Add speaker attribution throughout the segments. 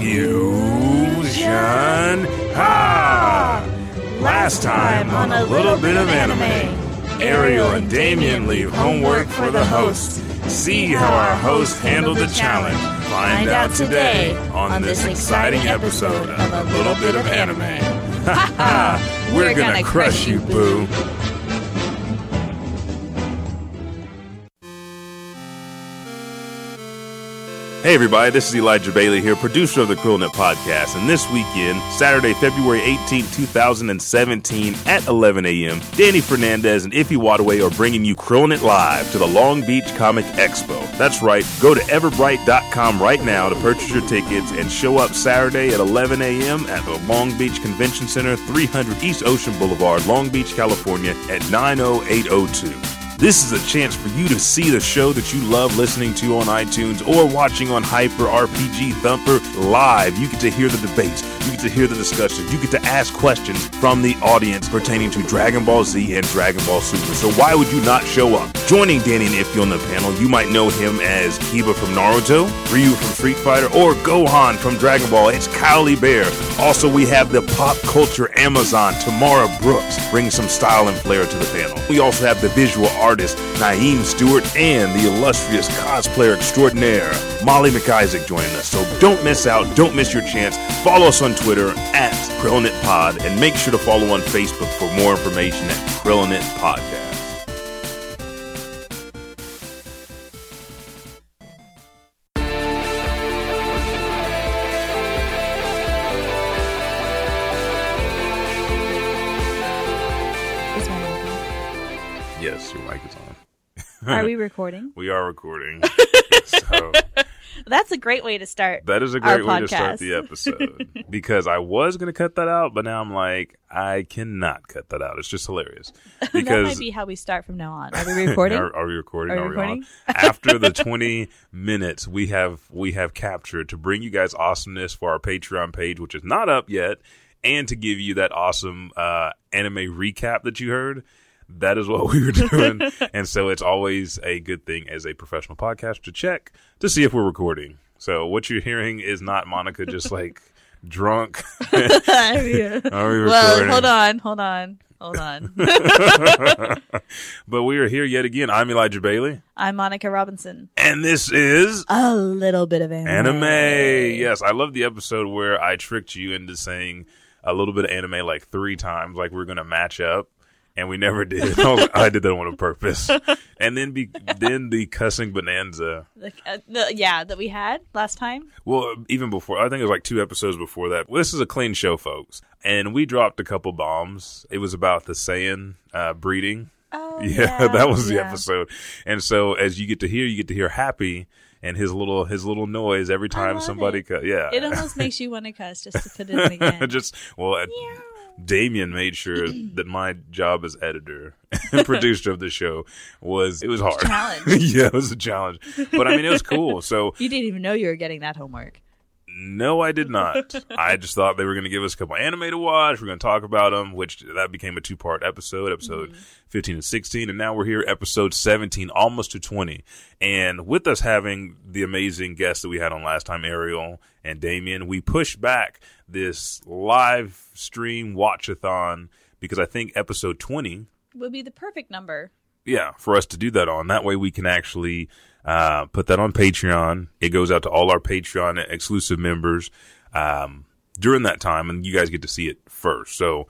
Speaker 1: Fusion. Ha! Last time on a little bit of anime, Ariel and Damien leave homework for the host. See how our host handled the challenge. Find out today on this exciting episode of A Little Bit of Anime. Ha ha! We're gonna crush you, boo. Hey everybody, this is Elijah Bailey here, producer of the Krillnet Podcast, and this weekend, Saturday, February 18, 2017 at 11 a.m., Danny Fernandez and Iffy Wadaway are bringing you Krillnet Live to the Long Beach Comic Expo. That's right, go to eventbrite.com right now to purchase your tickets and show up Saturday at 11 a.m. at the Long Beach Convention Center, 300 East Ocean Boulevard, Long Beach, California at 90802. This is a chance for you to see the show that you love listening to on iTunes or watching on Hyper RPG Thumper live. You get to hear the debates, you get to hear the discussions, you get to ask questions from the audience pertaining to Dragon Ball Z and Dragon Ball Super. So why would you not show up? Joining Danny and Iffy on the panel, you might know him as Kiba from Naruto, Ryu from Street Fighter, or Gohan from Dragon Ball. It's Kyle Hebert. Also, we have the pop culture Amazon, Tamara Brooks, bringing some style and flair to the panel. We also have the visual artist, Naeem Stewart, and the illustrious cosplayer extraordinaire, Molly McIsaac joining us. So don't miss out, don't miss your chance. Follow us on Twitter at KrillNetPod, and make sure to follow on Facebook for more information at Krillnet Podcast.
Speaker 2: Are we recording?
Speaker 1: We are recording. so
Speaker 2: That's a great way to start.
Speaker 1: that is a
Speaker 2: Our
Speaker 1: great way to start the episode. because I was going to cut that out, but now I'm like, I cannot cut that out. It's just hilarious.
Speaker 2: that
Speaker 1: Because
Speaker 2: might be how we start from now on. Are we recording?
Speaker 1: Are, are we recording?
Speaker 2: Are we
Speaker 1: we
Speaker 2: recording?
Speaker 1: on? After the 20 minutes we have we have captured to bring you guys awesomeness for our Patreon page, which is not up yet, and to give you that awesome uh, anime recap that you heard. That is what we were doing, and so it's always a good thing as a professional podcast to check to see if we're recording. So what you're hearing is not Monica just like drunk. Are we
Speaker 2: well, hold on, hold on, hold on.
Speaker 1: but we are here yet again. I'm Elijah Bailey,
Speaker 2: I'm Monica Robinson.
Speaker 1: and this is
Speaker 2: A little bit of anime.
Speaker 1: Anime. Yes, I love the episode where I tricked you into saying a little bit of anime like three times, like we are going to match up, and we never did. I, was- I did that on purpose. And then be then the cussing bonanza.
Speaker 2: The, uh, the, yeah, that we had last time.
Speaker 1: Well, even before, I think it was like two episodes before that. Well, this is a clean show, folks. And we dropped a couple bombs. It was about the Saiyan uh, breeding.
Speaker 2: Oh,
Speaker 1: yeah, yeah, that was the
Speaker 2: yeah.
Speaker 1: episode. And so as you get to hear, you get to hear Happy and his little his little noise every time somebody
Speaker 2: it.
Speaker 1: cu- yeah.
Speaker 2: It almost makes you want to cuss just to put it in again.
Speaker 1: just well uh, Damien made sure that my job as editor and producer of the show was it was hard.
Speaker 2: challenge.
Speaker 1: yeah, it was a challenge. But I mean it was cool. So
Speaker 2: you didn't even know you were getting that homework.
Speaker 1: no, I did not. I just thought they were going to give us a couple anime to watch. We're going to talk about them, which that became a two part episode, episode mm-hmm. 15 and 16. And now we're here, episode 17, almost to 20. And with us having the amazing guests that we had on last time, Ariel and Damien, we pushed back this live stream watchathon because I think episode 20
Speaker 2: Would be the perfect number.
Speaker 1: yeah, for us to do that on. That way we can actually uh, put that on Patreon. It goes out to all our Patreon exclusive members um, during that time, and you guys get to see it first. So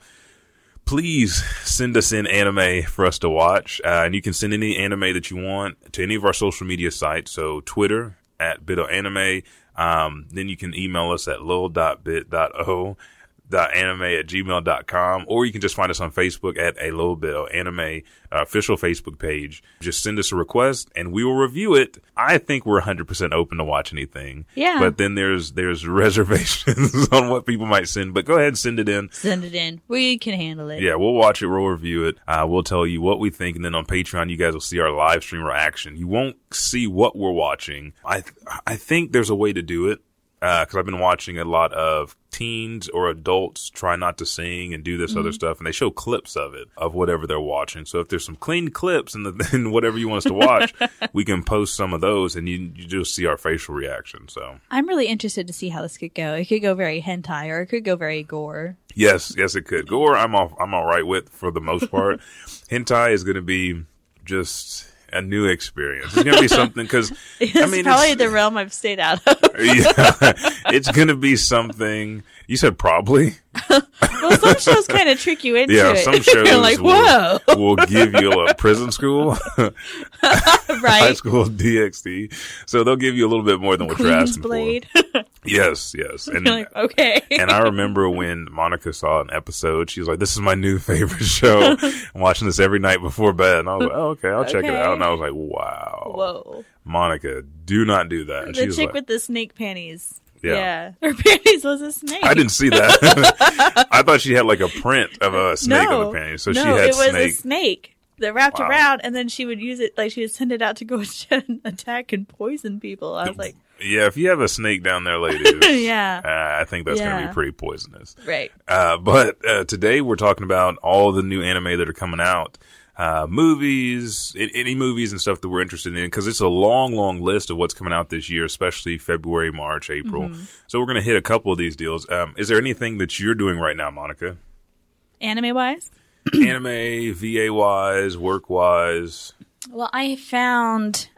Speaker 1: please send us in anime for us to watch, uh, and you can send any anime that you want to any of our social media sites. So Twitter at bitoanime. Um, then you can email us at lil.bit.o anime at gmail.com or you can just find us on facebook at a little bit of anime uh, official facebook page just send us a request and we will review it i think we're 100% open to watch anything
Speaker 2: Yeah.
Speaker 1: but then there's there's reservations on what people might send but go ahead and send it in
Speaker 2: Send it in. We can handle it.
Speaker 1: yeah, we'll watch it. We'll review it. Uh, we'll tell you what we think, and then on Patreon, you guys will see our live stream reaction. You won't see what we're watching. I I think there's a way to do it. Because I've been watching a lot of teens or adults try not to sing and do this
Speaker 2: Mm-hmm.
Speaker 1: other stuff, and they show clips of it of whatever they're watching. So if there's some clean clips and then whatever you want us to watch, we can post some of those, and you you just see our facial reaction. So
Speaker 2: I'm really interested to see how this could go. It could go very hentai or it could go very gore.
Speaker 1: yes, yes, it could. Gore, I'm all I'm all right with for the most part. Hentai is going to be just a new experience. It's going to be something because
Speaker 2: It's
Speaker 1: I mean,
Speaker 2: probably the realm I've stayed out of.
Speaker 1: yeah, it's going to be something. You said probably.
Speaker 2: well, some shows kind of trick you into
Speaker 1: Yeah,
Speaker 2: it.
Speaker 1: some shows
Speaker 2: You're like,
Speaker 1: will,
Speaker 2: whoa,
Speaker 1: will give you a prison school,
Speaker 2: right?
Speaker 1: high school DxD. So they'll give you a little bit more than what you're
Speaker 2: Queen's
Speaker 1: asking
Speaker 2: Blade.
Speaker 1: for. Yes, yes. And
Speaker 2: You're like, okay.
Speaker 1: and I remember when Monica saw an episode, she was like, "This is my new favorite show. I'm watching this every night before bed." And I was like, "Oh, okay, I'll check it out." And I was like, "Wow,
Speaker 2: Whoa.
Speaker 1: Monica, do not do that." And she
Speaker 2: The chick
Speaker 1: like,
Speaker 2: with the snake panties.
Speaker 1: Yeah.
Speaker 2: Her panties was a snake.
Speaker 1: I didn't see that. I thought she had like a print of a snake
Speaker 2: no,
Speaker 1: on the panties, so
Speaker 2: no,
Speaker 1: she had
Speaker 2: it was
Speaker 1: snake.
Speaker 2: a snake that wrapped
Speaker 1: Wow.
Speaker 2: around, and then she would use it like she would send it out to go and attack and poison people. I was like,
Speaker 1: Yeah, if you have a snake down there, ladies,
Speaker 2: yeah,
Speaker 1: uh, I think that's going to be pretty poisonous.
Speaker 2: right.
Speaker 1: Uh, but uh, today we're talking about all the new anime that are coming out, uh, movies, any movies and stuff that we're interested in, because it's a long, long list of what's coming out this year, especially February, March, April.
Speaker 2: Mm-hmm.
Speaker 1: So we're going to hit a couple of these deals. Um, is there anything that you're doing right now, Monica?
Speaker 2: Anime wise,
Speaker 1: anime, VA wise, work wise?
Speaker 2: well, I found,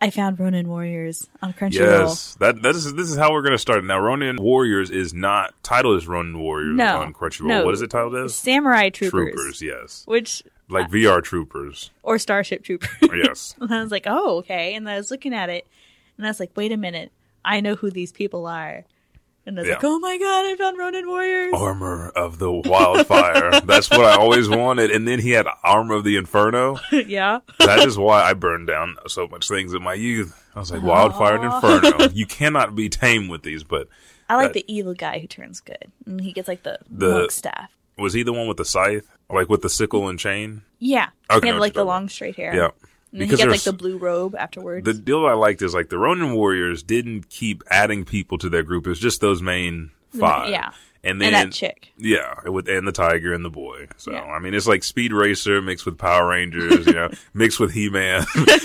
Speaker 2: I found Ronin Warriors on Crunchyroll.
Speaker 1: Yes, that that is this is how we're going to start. Now, Ronin Warriors is not titled as Ronin Warriors
Speaker 2: No,
Speaker 1: on Crunchyroll.
Speaker 2: no.
Speaker 1: What is it titled as?
Speaker 2: Samurai Troopers,
Speaker 1: Troopers, yes,
Speaker 2: which
Speaker 1: like uh, VR Troopers.
Speaker 2: or Starship Troopers.
Speaker 1: Yes.
Speaker 2: And I was like, oh, okay. And I was looking at it, and I was like, wait a minute, I know who these people are. And I was
Speaker 1: Yeah.
Speaker 2: like, oh my god, I found Ronin Warriors.
Speaker 1: Armor of the Wildfire. That's what I always wanted. And then he had Armor of the Inferno.
Speaker 2: yeah.
Speaker 1: That is why I burned down so much things in my youth. I was like, Wildfire and Inferno. You cannot be tame with these. But
Speaker 2: I like
Speaker 1: That-
Speaker 2: the evil guy who turns good. And he gets like the,
Speaker 1: The-
Speaker 2: monk staff.
Speaker 1: was he the one with the scythe? Like with the sickle and chain?
Speaker 2: Yeah.
Speaker 1: Okay,
Speaker 2: he had like the long straight hair.
Speaker 1: Yeah.
Speaker 2: And then he gets like the blue robe afterwards.
Speaker 1: The deal I liked is like the Ronin Warriors didn't keep adding people to their group. It was just those main five.
Speaker 2: yeah.
Speaker 1: And then
Speaker 2: and that chick.
Speaker 1: Yeah, with and the tiger and the boy. So
Speaker 2: Yeah.
Speaker 1: I mean, it's like Speed Racer mixed with Power Rangers, you know, mixed with He Man.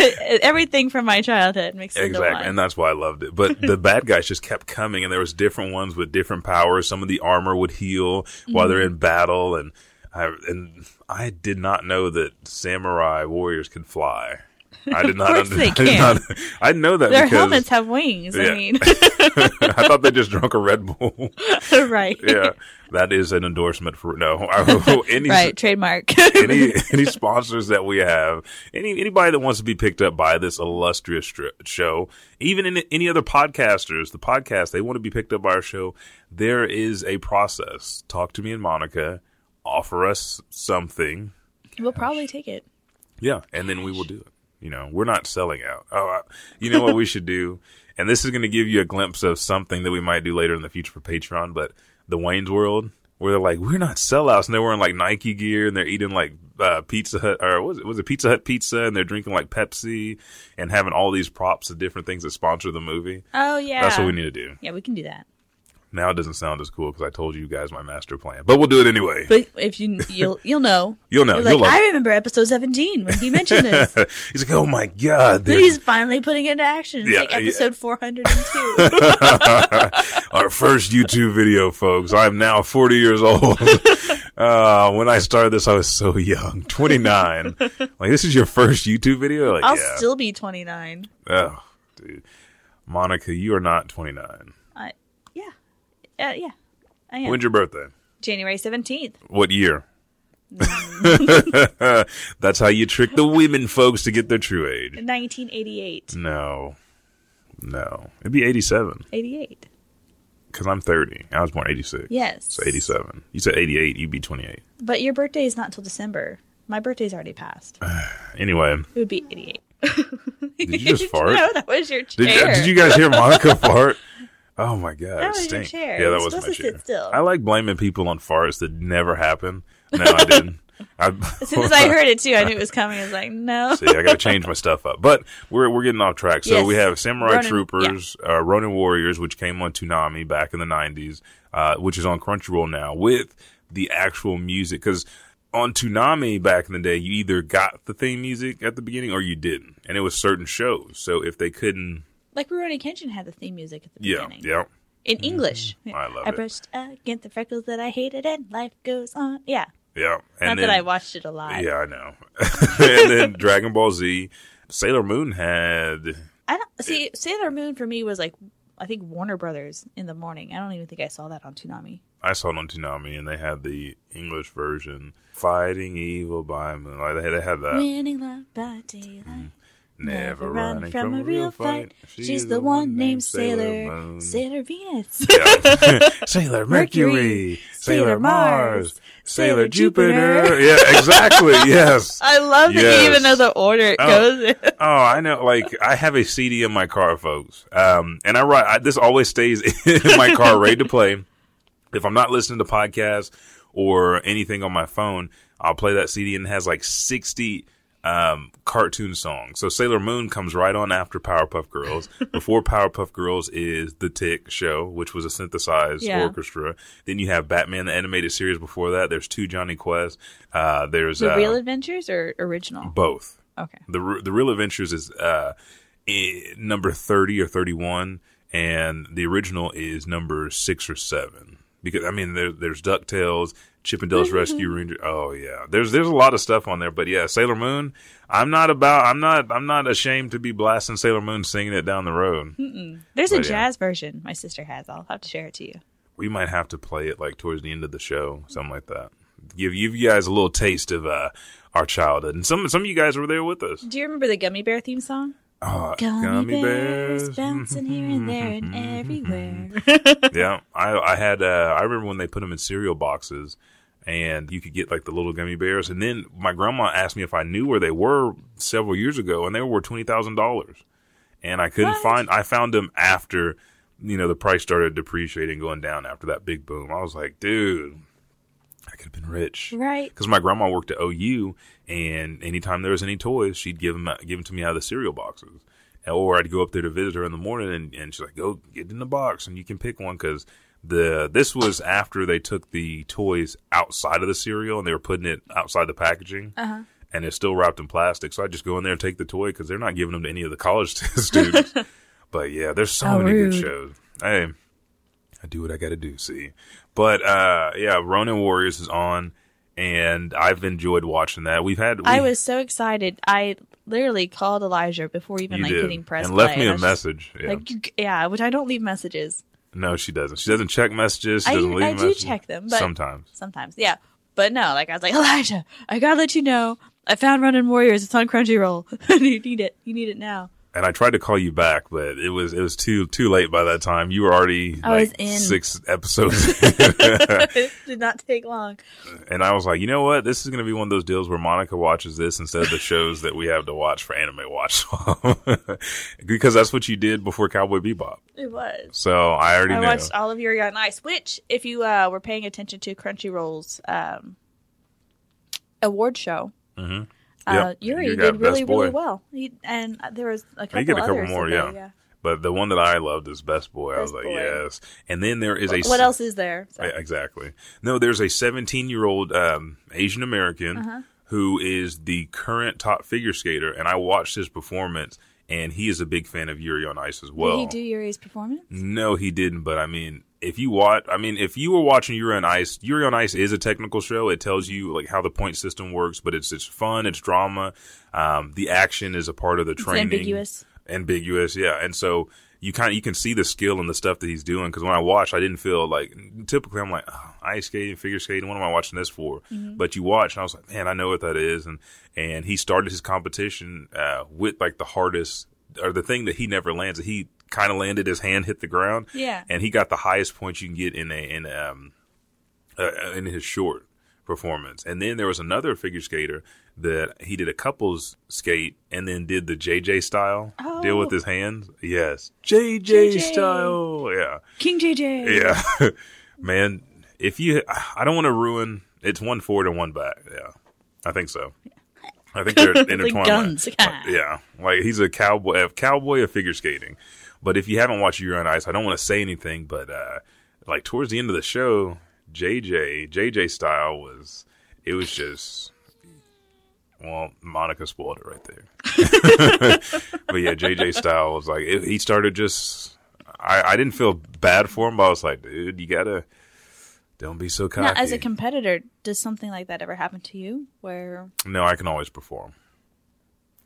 Speaker 2: Everything from my childhood mixed
Speaker 1: exactly,
Speaker 2: one.
Speaker 1: and that's why I loved it. But the bad guys just kept coming, and there was different ones with different powers. Some of the armor would heal while they're
Speaker 2: Mm-hmm.
Speaker 1: in battle, and I and I did not know that samurai warriors could fly. I did not.
Speaker 2: course they
Speaker 1: I, did know that
Speaker 2: Their
Speaker 1: because
Speaker 2: helmets have wings.
Speaker 1: Yeah.
Speaker 2: I mean,
Speaker 1: I thought they just drunk a Red Bull.
Speaker 2: right.
Speaker 1: yeah, that is an endorsement for no. Any
Speaker 2: Right. Trademark.
Speaker 1: any any sponsors that we have, any anybody that wants to be picked up by this illustrious stri- show, even in any other podcasters, the podcast they want to be picked up by our show. There is a process. Talk to me and Monica. Offer us something.
Speaker 2: we'll probably take it.
Speaker 1: Yeah, and then we will do it. You know, we're not selling out. Oh, I, you know what we should do? And this is going to give you a glimpse of something that we might do later in the future for Patreon. But the Wayne's World, where they're like, we're not sellouts, and they're wearing like Nike gear, and they're eating like uh, Pizza Hut or was it was it Pizza Hut pizza, and they're drinking like Pepsi, and having all these props of different things that sponsor the movie.
Speaker 2: Oh yeah.
Speaker 1: That's what we need to do.
Speaker 2: Yeah, we can do that.
Speaker 1: Now it doesn't sound as cool because I told you guys my master plan, but we'll do it anyway.
Speaker 2: But if you you'll you'll know.
Speaker 1: You'll know.
Speaker 2: You're
Speaker 1: You'll
Speaker 2: like, I remember episode seventeen when he mentioned this.
Speaker 1: He's like, oh my god, they're-
Speaker 2: He's finally putting it into action. It's
Speaker 1: Yeah,
Speaker 2: like
Speaker 1: yeah.
Speaker 2: episode four hundred and two.
Speaker 1: Our first YouTube video, folks. I'm now 40 years old. Uh, when I started this, I was so young, 29. like, this is your first YouTube video? Like,
Speaker 2: I'll
Speaker 1: yeah.
Speaker 2: still be twenty nine.
Speaker 1: oh, dude. Monica, you are not 29.
Speaker 2: Uh, yeah, uh, yeah. I am.
Speaker 1: When's your birthday?
Speaker 2: January seventeenth,
Speaker 1: What year? That's how you trick the women folks to get their true age.
Speaker 2: nineteen eighty eight.
Speaker 1: No. No. It'd be 87
Speaker 2: Eighty eight.
Speaker 1: because I'm 30. I was born 86.
Speaker 2: Yes.
Speaker 1: So 87. You said 88, you'd be 28.
Speaker 2: But your birthday is not until December. My birthday's already passed.
Speaker 1: Anyway,
Speaker 2: It would be eighty eight.
Speaker 1: did you just fart?
Speaker 2: No, that was your
Speaker 1: Did,
Speaker 2: chair.
Speaker 1: did you guys hear Monica fart? Oh my god,
Speaker 2: That was your chair.
Speaker 1: Yeah, that was my chair.
Speaker 2: still.
Speaker 1: I like blaming people on farts that never happen. No, I didn't. I,
Speaker 2: As soon as I heard it too, I knew it was coming. I was like, no.
Speaker 1: See, I got to change my stuff up. But we're we're getting off track. So
Speaker 2: Yes.
Speaker 1: we have Samurai
Speaker 2: Ronin-
Speaker 1: Troopers, uh, Ronin Warriors, which came on Toonami back in the '90s, uh, which is on Crunchyroll now with the actual music. Because on Toonami back in the day, you either got the theme music at the beginning or you didn't, and it was certain shows. So if they couldn't,
Speaker 2: Like Rurouni Kenshin had the theme music at the
Speaker 1: yeah,
Speaker 2: beginning.
Speaker 1: yeah,
Speaker 2: In English.
Speaker 1: I love
Speaker 2: I
Speaker 1: it.
Speaker 2: I brushed against the freckles that I hated and life goes on. Yeah.
Speaker 1: yeah. And
Speaker 2: Not
Speaker 1: then,
Speaker 2: that I watched it a lot.
Speaker 1: Yeah, I know. and then Dragon Ball Z, Sailor Moon had.
Speaker 2: I don't see Sailor Moon for me was like I think Warner Brothers in the morning. I don't even think I saw that on Toonami.
Speaker 1: I saw it on Toonami, and they had the English version, "Fighting Evil by Moonlight." They had, they had that.
Speaker 2: Winning love by daylight.
Speaker 1: Mm-hmm. Never running from, a real fight.
Speaker 2: She's the one named Sailor Sailor Venus.
Speaker 1: Yeah. Sailor Mercury,
Speaker 2: Mercury,
Speaker 1: Sailor
Speaker 2: Sailor
Speaker 1: Mars,
Speaker 2: Mars,
Speaker 1: Sailor
Speaker 2: Sailor
Speaker 1: Jupiter.
Speaker 2: Jupiter.
Speaker 1: Yeah, exactly. Yes.
Speaker 2: I love that you even know the order it
Speaker 1: Oh.
Speaker 2: goes in.
Speaker 1: Oh, I know. Like I have a CD in my car, folks, um, and I write. I, this always stays in my car, ready to play. If I'm not listening to podcasts or anything on my phone, I'll play that CD, and it has like 60 um, cartoon song. So Sailor Moon comes right on after Powerpuff Girls. Before Powerpuff Girls is The Tick Show, which was a synthesized
Speaker 2: Yeah.
Speaker 1: orchestra. Then you have Batman the animated series. Before that, there's two Jonny Quest. Uh, there's
Speaker 2: The
Speaker 1: uh,
Speaker 2: real adventures or original?
Speaker 1: both.
Speaker 2: Okay.
Speaker 1: The the Real Adventures is uh, number thirty or thirty one, and the original is number six or seven. Because I mean, there, there's Ducktales, Chippendales Rescue Ranger. Oh yeah, there's there's a lot of stuff on there. But yeah, Sailor Moon. I'm not about. I'm not. I'm not ashamed to be blasting Sailor Moon, singing it down the road.
Speaker 2: There's a
Speaker 1: But, yeah.
Speaker 2: jazz version my sister has. I'll have to share it to you.
Speaker 1: We might have to play it like towards the end of the show, something like that. Give you guys a little taste of uh, our childhood, and some some of you guys were there with us.
Speaker 2: Do you remember the Gummy Bear theme song?
Speaker 1: Uh,
Speaker 2: Gummy, bears, bouncing here and there and everywhere.
Speaker 1: yeah, I I had uh, I remember when they put them in cereal boxes, and you could get like the little gummy bears. And then my grandma asked me if I knew where they were several years ago, and they were worth twenty thousand dollars. And I couldn't
Speaker 2: What?
Speaker 1: find. I found them after, you know, the price started depreciating, going down after that big boom. I was like, dude, I could have been rich.
Speaker 2: right.
Speaker 1: Because my grandma worked at OU, and anytime there was any toys, she'd give them give them to me out of the cereal boxes. Or I'd go up there to visit her in the morning, and, and she's like, "Go get in the box, and you can pick one." Because the this was after they took the toys outside of the cereal, and they were putting it outside the packaging,
Speaker 2: Uh-huh.
Speaker 1: and it's still wrapped in plastic. So I just go in there and take the toy because they're not giving them to any of the college students. but yeah, there's so
Speaker 2: How
Speaker 1: many good shows. Hey, I do what I got to do. See, but uh, yeah, Ronin Warriors is on, and I've enjoyed watching that. We've had we,
Speaker 2: I was so excited. I literally called Elijah before even like
Speaker 1: did,
Speaker 2: hitting press
Speaker 1: and
Speaker 2: play,
Speaker 1: left me a
Speaker 2: just
Speaker 1: message. Yeah.
Speaker 2: Like yeah, which I don't leave messages.
Speaker 1: No, she doesn't. She doesn't check messages. She
Speaker 2: I
Speaker 1: doesn't leave
Speaker 2: I do check them, but
Speaker 1: sometimes.
Speaker 2: sometimes, yeah. But no, like I was like Elijah, I gotta let you know. I found Ronin Warriors. It's on Crunchyroll. you need it. You need it now.
Speaker 1: And I tried to call you back, but it was it was too too late by that time. You were already
Speaker 2: I
Speaker 1: like six episodes,
Speaker 2: it did not take long.
Speaker 1: and I was like, you know what? This is going to be one of those deals where Monica watches this instead of the shows that we have to watch for Anime Watch, because that's what you did before Cowboy Bebop.
Speaker 2: It was.
Speaker 1: So I already
Speaker 2: I
Speaker 1: know.
Speaker 2: watched all of Yuri on Ice, which, if you uh, were paying attention to Crunchyroll's um, award show,
Speaker 1: Mhm.
Speaker 2: Uh,
Speaker 1: Yep.
Speaker 2: Yuri did really, really well. He, and there was a couple
Speaker 1: You get a couple more,
Speaker 2: that they-
Speaker 1: yeah. But the one that I loved is Best Boy. I was like,
Speaker 2: Boy.
Speaker 1: yes. And then there is a
Speaker 2: What else is there? So-
Speaker 1: Exactly. No, there's a 17 year old um, Asian American
Speaker 2: Uh-huh.
Speaker 1: who is the current top figure skater, and I watched his performance, and he is a big fan of Yuri on Ice as well.
Speaker 2: Did he do Yuri's performance?
Speaker 1: No, he didn't. But I mean, if you watch, I mean, if you were watching Yuri on Ice, Yuri on Ice is a technical show. It tells you like how the point system works, but it's it's fun, it's drama. Um, the action is a part of the
Speaker 2: It's
Speaker 1: training.
Speaker 2: ambiguous.
Speaker 1: Ambiguous, yeah. And so you kind of you can see the skill and the stuff that he's doing. Because when I watch, I didn't feel like typically I'm like oh, ice skating, figure skating. What am I watching this for? But you watch, and I was like, man, I know what that is. And and he started his competition uh, with like the hardest or the thing that he never lands. That he kind of landed his hand hit the ground.
Speaker 2: Yeah.
Speaker 1: and he got the highest points you can get in a in um uh, in his short performance. And then there was another figure skater that he did a couples skate and then did the JJ style deal with
Speaker 2: Oh.
Speaker 1: his hands. Yes, JJ,
Speaker 2: JJ.
Speaker 1: style. Yeah,
Speaker 2: King JJ.
Speaker 1: yeah, man. If you, I don't want to ruin. It's one forward and one back. Yeah, I think so. I think they're intertwined.
Speaker 2: guns.
Speaker 1: Like, yeah, like he's a cowboy, a cowboy of figure skating. But if you haven't watched Yuri on Ice, I don't want to say anything, but uh, like towards the end of the show, JJ JJ style was it was just well, Monica spoiled it right there. but yeah, JJ style was like it, he started just. I, I didn't feel bad for him, but I was like, dude, you gotta don't be so cocky.
Speaker 2: Now, as a competitor, does something like that ever happen to you? Where
Speaker 1: no, I can always perform.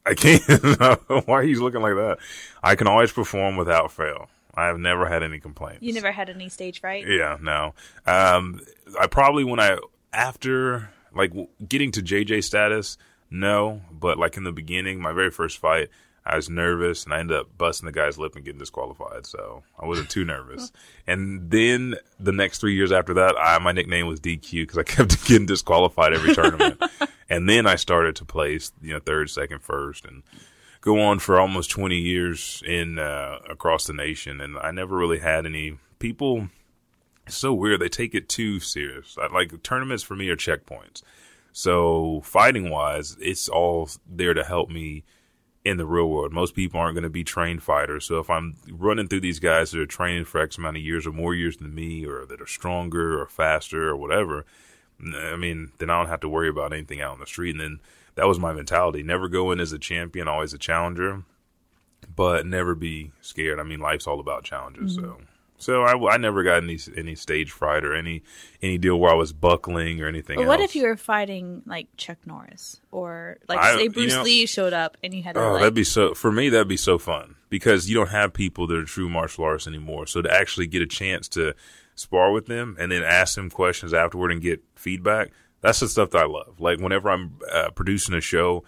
Speaker 1: I can't. Why are you looking like that? I can always perform without fail. I have never had any complaints.
Speaker 2: you never had any stage fright?
Speaker 1: Yeah, no. Um, I probably when I after like w- getting to JJ status, no. But like in the beginning, my very first fight, I was nervous and I ended up busting the guy's lip and getting disqualified. So I wasn't too nervous. and then the next three years after that, I, my nickname was DQ because I kept getting disqualified every tournament. And then I started to place, you know, third, second, first, and go on for almost 20 years in uh, across the nation. And I never really had any people. It's so weird. They take it too serious. I, like tournaments for me are checkpoints. So fighting wise, it's all there to help me in the real world. Most people aren't going to be trained fighters. So if I'm running through these guys that are training for X amount of years or more years than me, or that are stronger or faster or whatever, I mean, then I don't have to worry about anything out on the street. And then that was my mentality. Never go in as a champion, always a challenger, but never be scared. I mean, life's all about challenges. Mm-hmm. So. So I, I never got any any stage fright or any any deal where I was buckling or anything.
Speaker 2: But what
Speaker 1: else.
Speaker 2: if you were fighting like Chuck Norris or like
Speaker 1: I-
Speaker 2: say
Speaker 1: you
Speaker 2: Bruce
Speaker 1: know-
Speaker 2: Lee showed up and you had to
Speaker 1: Oh,
Speaker 2: like
Speaker 1: that'd be so for me. That'd be so fun because you don't have people that are true martial artists anymore. So to actually get a chance to spar with them and then ask them questions afterward and get feedback, that's the stuff that I love. Like whenever I'm uh, producing a show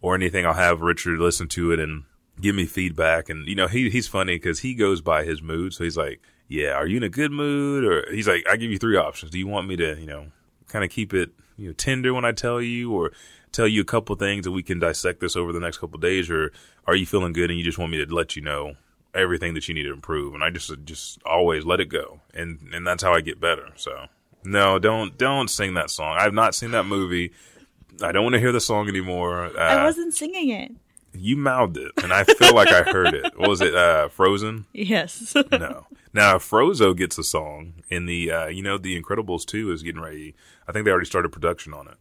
Speaker 1: or anything, I'll have Richard listen to it and give me feedback. And you know, he he's funny because he goes by his mood. So he's like, "Yeah, are you in a good mood?" Or he's like, "I give you three options. Do you want me to, you know, kind of keep it, you know, tender when I tell you, or tell you a couple things and we can dissect this over the next couple days, or are you feeling good and you just want me to let you know everything that you need to improve?" And I just just always let it go, and and that's how I get better. So no, don't don't sing that song. I've not seen that movie. I don't want to hear the song anymore. Uh,
Speaker 2: I wasn't singing it.
Speaker 1: you mouthed it, and I feel like I heard it. What was it? Uh, Frozen?
Speaker 2: Yes.
Speaker 1: No. Now, Frozo gets a song in the, uh, you know, The Incredibles 2 is getting ready. I think they already started production on it.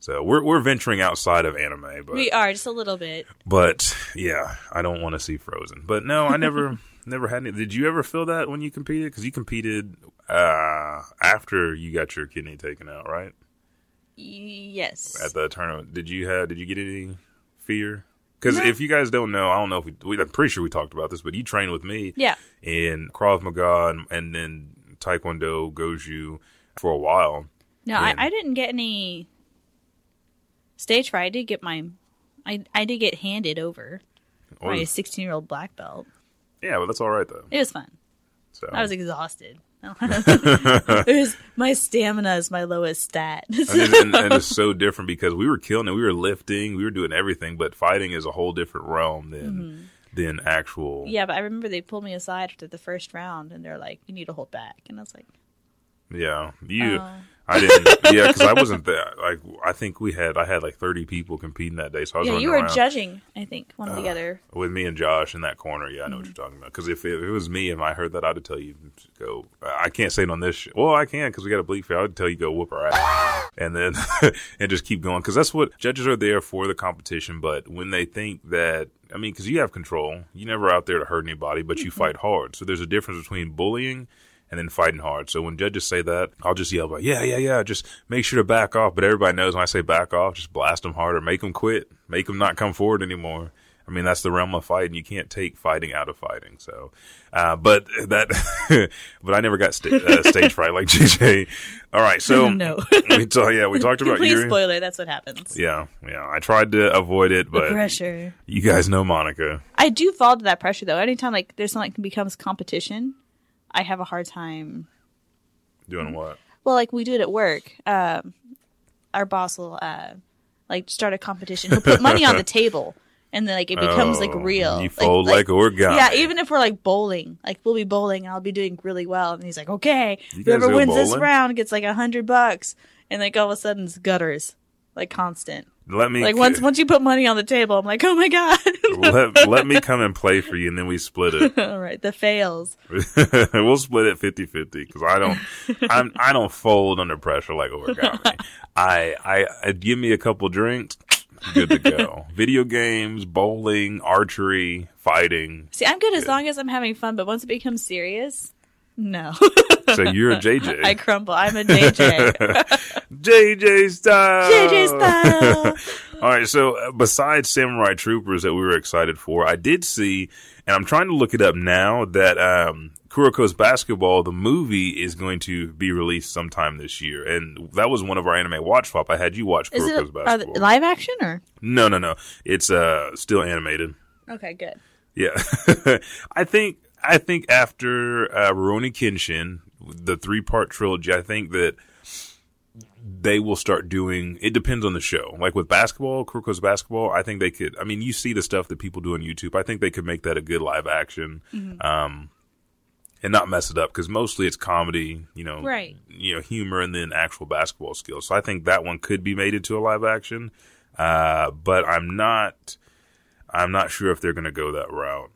Speaker 1: So we're we're venturing outside of anime, but
Speaker 2: we are just a little bit.
Speaker 1: but yeah, I don't want to see Frozen. But no, I never never had any. Did you ever feel that when you competed? Because you competed uh, after you got your kidney taken out, right?
Speaker 2: Yes.
Speaker 1: At the tournament, did you have? Did you get any fear? Because if you guys don't know, I don't know if we, we. I'm pretty sure we talked about this, but you trained with me
Speaker 2: yeah.
Speaker 1: in Krav Maga and, and then Taekwondo, Goju for a while.
Speaker 2: No. I, I didn't get any stage fright. I did get my, I I did get handed over
Speaker 1: Or-
Speaker 2: my 16 year old black belt.
Speaker 1: yeah, but that's all right though.
Speaker 2: It was fun.
Speaker 1: So
Speaker 2: I was exhausted. it was my stamina is my lowest stat.
Speaker 1: and, it's, and, and it's so different because we were killing it. We were lifting, we were doing everything, but fighting is a whole different realm than mm-hmm. than actual.
Speaker 2: yeah, but I remember they pulled me aside after the first round, and they're like, "You need to hold back," and I was like,
Speaker 1: Yeah, you.
Speaker 2: Oh.
Speaker 1: I didn't. Yeah, because I wasn't there. Like I think we had. I had like thirty people competing that day, so I was
Speaker 2: "Yeah, you were
Speaker 1: around
Speaker 2: judging." I think one or the other.
Speaker 1: with me and Josh in that corner. Yeah, I know
Speaker 2: Mm-hmm.
Speaker 1: what you're talking about. Because if, it- if it was me and I heard that, I'd tell you go. I can't say it on this. Sh- well, I can because we got a bleep. I'd tell you go whoop her ass, and then and just keep going. Because that's what judges are there for the competition. But when they think that, I mean, because you have control, you never out there to hurt anybody, but
Speaker 2: Mm-hmm.
Speaker 1: you fight hard. So there's a difference between bullying. And then fighting hard. So when judges say that, I'll just yell like, "Yeah, yeah, yeah!" Just make sure to back off. But everybody knows when I say back off, just blast them harder, make them quit, make them not come forward anymore. I mean, that's the realm of fighting. You can't take fighting out of fighting. So, uh, but that, but I never got sta- uh, stage fright like JJ. All right, so
Speaker 2: No.
Speaker 1: we talk, yeah, we talked about
Speaker 2: Complete
Speaker 1: your,
Speaker 2: spoiler. That's what happens.
Speaker 1: yeah, yeah. I tried to avoid it,
Speaker 2: The
Speaker 1: but
Speaker 2: pressure.
Speaker 1: you guys know Monica.
Speaker 2: I do fall to that pressure though. Anytime like there's something that becomes competition, I have a hard time.
Speaker 1: Doing what?
Speaker 2: Well, like we do it at work. Um, our boss will uh, like start a competition. He'll put money on the table, and then like it becomes like
Speaker 1: Oh,
Speaker 2: real.
Speaker 1: You fold like, origami.
Speaker 2: Yeah, even if we're like bowling, like we'll be bowling and I'll be doing really well, and he's like, "Okay,
Speaker 1: You
Speaker 2: whoever wins this round gets like a hundred bucks," and like all of a sudden it's gutters, like constant.
Speaker 1: Let me
Speaker 2: Like once once you put money on the table, I'm like, oh my god.
Speaker 1: let, let me come and play for you and then we split it.
Speaker 2: All right, the fails.
Speaker 1: we'll split it 50-50 because I don't I'm I don't fold under pressure like origami. I, I I give me a couple drinks, good to go. Video games, bowling, archery, fighting.
Speaker 2: See, I'm good as long as I'm having fun, but once it becomes serious, no.
Speaker 1: So you're a JJ.
Speaker 2: I crumble. I'm a JJ.
Speaker 1: JJ style.
Speaker 2: JJ style.
Speaker 1: All right. So uh, besides Samurai Troopers that we were excited for, I did see, and I'm trying to look it up now that um, Kuroko's Basketball, the movie, is going to be released sometime this year, and that was one of our anime watch swap. I had you watch
Speaker 2: Is
Speaker 1: Kuroko's
Speaker 2: it
Speaker 1: Basketball.
Speaker 2: live action or?
Speaker 1: no, no, no. It's uh still animated.
Speaker 2: Okay, good.
Speaker 1: Yeah, I think I think after uh, Rurouni Kenshin, the three part trilogy, I think that they will start doing. It depends on the show. Like with basketball, Kuroko's basketball, I think they could. I mean, you see the stuff that people do on YouTube. I think they could make that a good live action, um, and not mess it up because mostly it's comedy. You know,
Speaker 2: Right.
Speaker 1: You know, humor and then actual basketball skills. So I think that one could be made into a live action. Uh, but I'm not. I'm not sure if they're going to go that route.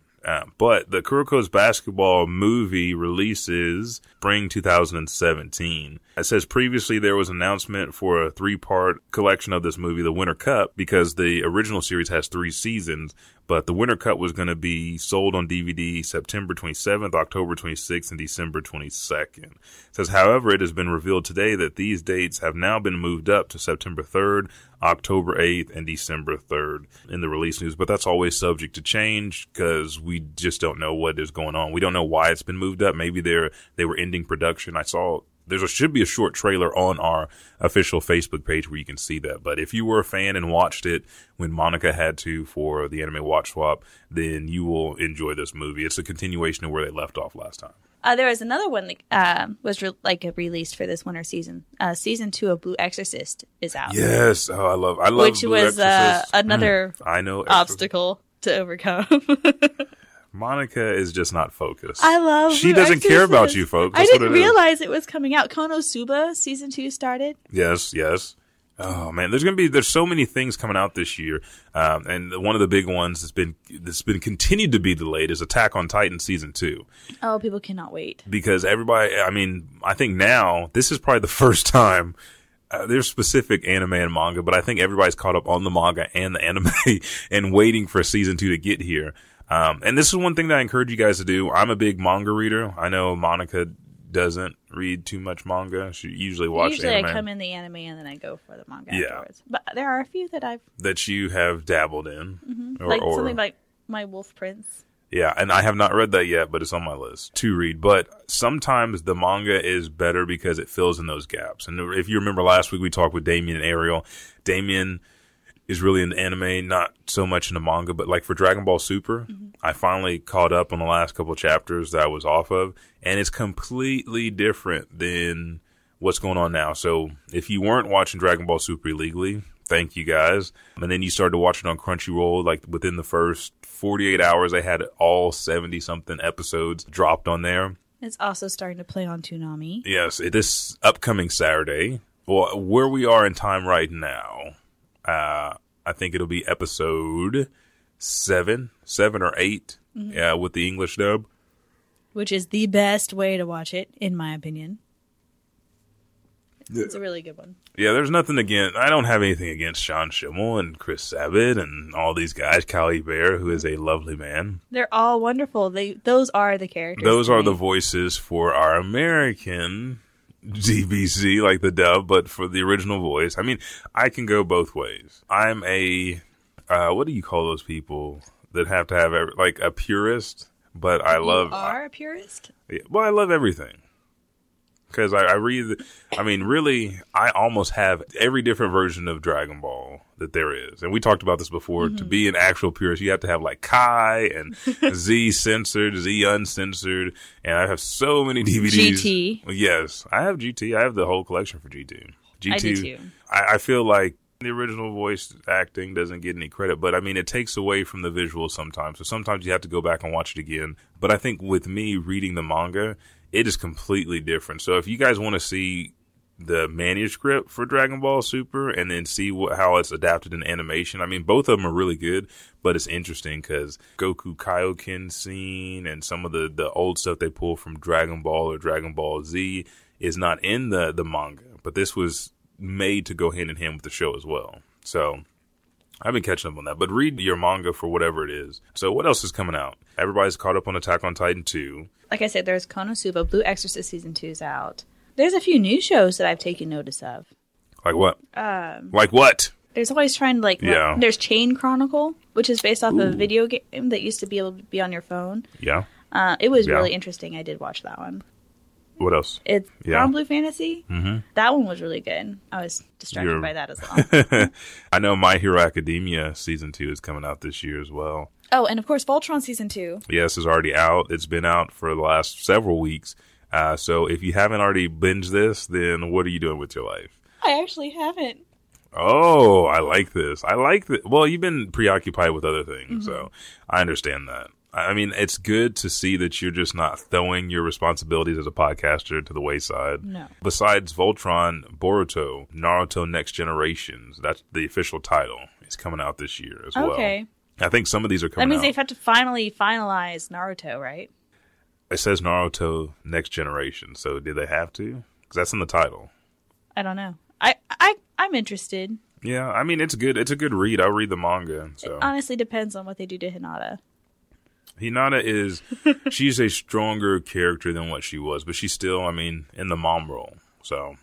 Speaker 1: But the Kuroko's basketball movie releases spring 2017. It says previously there was an announcement for a three part collection of this movie, The Winter Cup, because the original series has three seasons, but the Winter Cup was going to be sold on DVD September 27th, October 26th, and December 22nd. It says, however, it has been revealed today that these dates have now been moved up to September 3rd, October 8th, and December 3rd in the release news, but that's always subject to change because we just don't know what is going on. We don't know why it's been moved up. Maybe they're, they were ending production. I saw there's a, should be a short trailer on our official Facebook page where you can see that. But if you were a fan and watched it when Monica had to for the anime watch swap, then you will enjoy this movie. It's a continuation of where they left off last time.
Speaker 2: Uh, there was another one that uh, was re- like released for this winter season. Uh, season two of Blue Exorcist is out,
Speaker 1: Yes, oh, I love, I love
Speaker 2: which
Speaker 1: Blue
Speaker 2: was uh, another
Speaker 1: I know Exorcist.
Speaker 2: obstacle to overcome.
Speaker 1: Monica is just not focused.
Speaker 2: I love.
Speaker 1: She doesn't care about you, folks.
Speaker 2: I
Speaker 1: That's what
Speaker 2: didn't
Speaker 1: it is.
Speaker 2: realize it was coming out. Konosuba season two started.
Speaker 1: Yes, yes. Oh man, there's gonna be there's so many things coming out this year, um, and one of the big ones that's been that's been continued to be delayed is Attack on Titan season two
Speaker 2: Oh, people cannot wait.
Speaker 1: because everybody. I mean, I think now this is probably the first time. Uh, there's specific anime and manga, but I think everybody's caught up on the manga and the anime and waiting for season two to get here. Um, and this is one thing that I encourage you guys to do. I'm a big manga reader. I know Monica doesn't read too much manga. She usually watches
Speaker 2: Usually,
Speaker 1: anime.
Speaker 2: I come in the anime and then I go for the manga
Speaker 1: Yeah.
Speaker 2: afterwards. But there are a few that I've
Speaker 1: that you have dabbled in,
Speaker 2: Mm-hmm. like
Speaker 1: or-
Speaker 2: something like my Wolf Prince.
Speaker 1: yeah, and I have not read that yet, but it's on my list to read. But sometimes the manga is better because it fills in those gaps. And if you remember last week, we talked with Damien and Ariel. Damien is really into anime, not so much into manga, but like for Dragon Ball Super, mm-hmm. I finally caught up on the last couple chapters that I was off of, and it's completely different than what's going on now. So if you weren't watching Dragon Ball Super illegally, thank you guys. And then you started watching on Crunchyroll, like within the first 48 hours, they had all 70 something episodes dropped on there.
Speaker 2: It's also starting to play on Toonami.
Speaker 1: Yes, it- this upcoming Saturday, well, where we are in time right now, uh, I think it'll be episode seven, seven or 8 yeah, with the English dub.
Speaker 2: which is the best way to watch it, in my opinion. It's a really good one.
Speaker 1: Yeah, there's nothing against. I don't have anything against Sean Schemmel and Chris Sabat and all these guys. Kyle Hebert, who is a lovely man.
Speaker 2: They're all wonderful. They those are the characters.
Speaker 1: Those are
Speaker 2: me.
Speaker 1: the voices for our American DBZ, like the dub, but for the original voice. I mean, I can go both ways. I'm a, uh, what do you call those people that have to have every, like a purist? But I
Speaker 2: You
Speaker 1: love.
Speaker 2: are a purist.
Speaker 1: Yeah, well, I love everything because I, I read. I mean, really, I almost have every different version of Dragon Ball that there is, and we talked about this before. To mm-hmm. be an actual purist, you have to have like Kai and Z censored, Z uncensored, and I have so many DVDs.
Speaker 2: GT.
Speaker 1: Yes, I have GT. I have the whole collection for GT. GT.
Speaker 2: I do too.
Speaker 1: I, I feel like the original voice acting doesn't get any credit, but I mean, it takes away from the visuals sometimes. So sometimes you have to go back and watch it again. But I think with me reading the manga, it is completely different. So if you guys want to see the manuscript for Dragon Ball Super and then see what, how it's adapted in animation. I mean, both of them are really good, but it's interesting because Goku Kaioken scene and some of the, the old stuff they pull from Dragon Ball or Dragon Ball Z is not in the, the manga, but this was made to go hand in hand with the show as well. So I've been catching up on that, but read your manga for whatever it is. So what else is coming out? Everybody's caught up on Attack on Titan 2.
Speaker 2: Like I said, there's Konosuba, Blue Exorcist season two is out. There's a few new shows that I've taken notice of.
Speaker 1: Like what?
Speaker 2: Um,
Speaker 1: Like what?
Speaker 2: there's always trying to like.
Speaker 1: Yeah.
Speaker 2: There's Chain Chronicle, which is based off of a video game that used to be able to be on your phone.
Speaker 1: Yeah.
Speaker 2: Uh, it was
Speaker 1: Yeah.
Speaker 2: really interesting. I did watch that one.
Speaker 1: What else?
Speaker 2: It's
Speaker 1: Yeah.
Speaker 2: Brown Blue Fantasy.
Speaker 1: hmm
Speaker 2: That one was really good. I was distracted
Speaker 1: You're-
Speaker 2: by that as well.
Speaker 1: I know My Hero Academia season two is coming out this year as well.
Speaker 2: oh, and of course, Voltron season two.
Speaker 1: Yes, is already out. It's been out for the last several weeks. Uh, so if you haven't already binged this, then what are you doing with your life?
Speaker 2: I actually haven't.
Speaker 1: Oh, I like this. I like that. Well, you've been preoccupied with other things, so I understand that. I mean, it's good to see that you're just not throwing your responsibilities as a podcaster to the wayside.
Speaker 2: No.
Speaker 1: Besides Voltron, Boruto, Naruto Next Generations, that's the official title, is coming out this year as well.
Speaker 2: Okay.
Speaker 1: I think some of these are coming out.
Speaker 2: That means
Speaker 1: out.
Speaker 2: they've had to finally finalize Naruto, right?
Speaker 1: it says Naruto Next Generation, so did they have to? Because that's in the title.
Speaker 2: I don't know. I I I'm interested.
Speaker 1: Yeah, I mean it's good. It's a good read. I'll read the manga. So
Speaker 2: Honestly, depends on what they do to Hinata.
Speaker 1: Hinata is she's a stronger character than what she was, but she's still, I mean, in the mom role. So,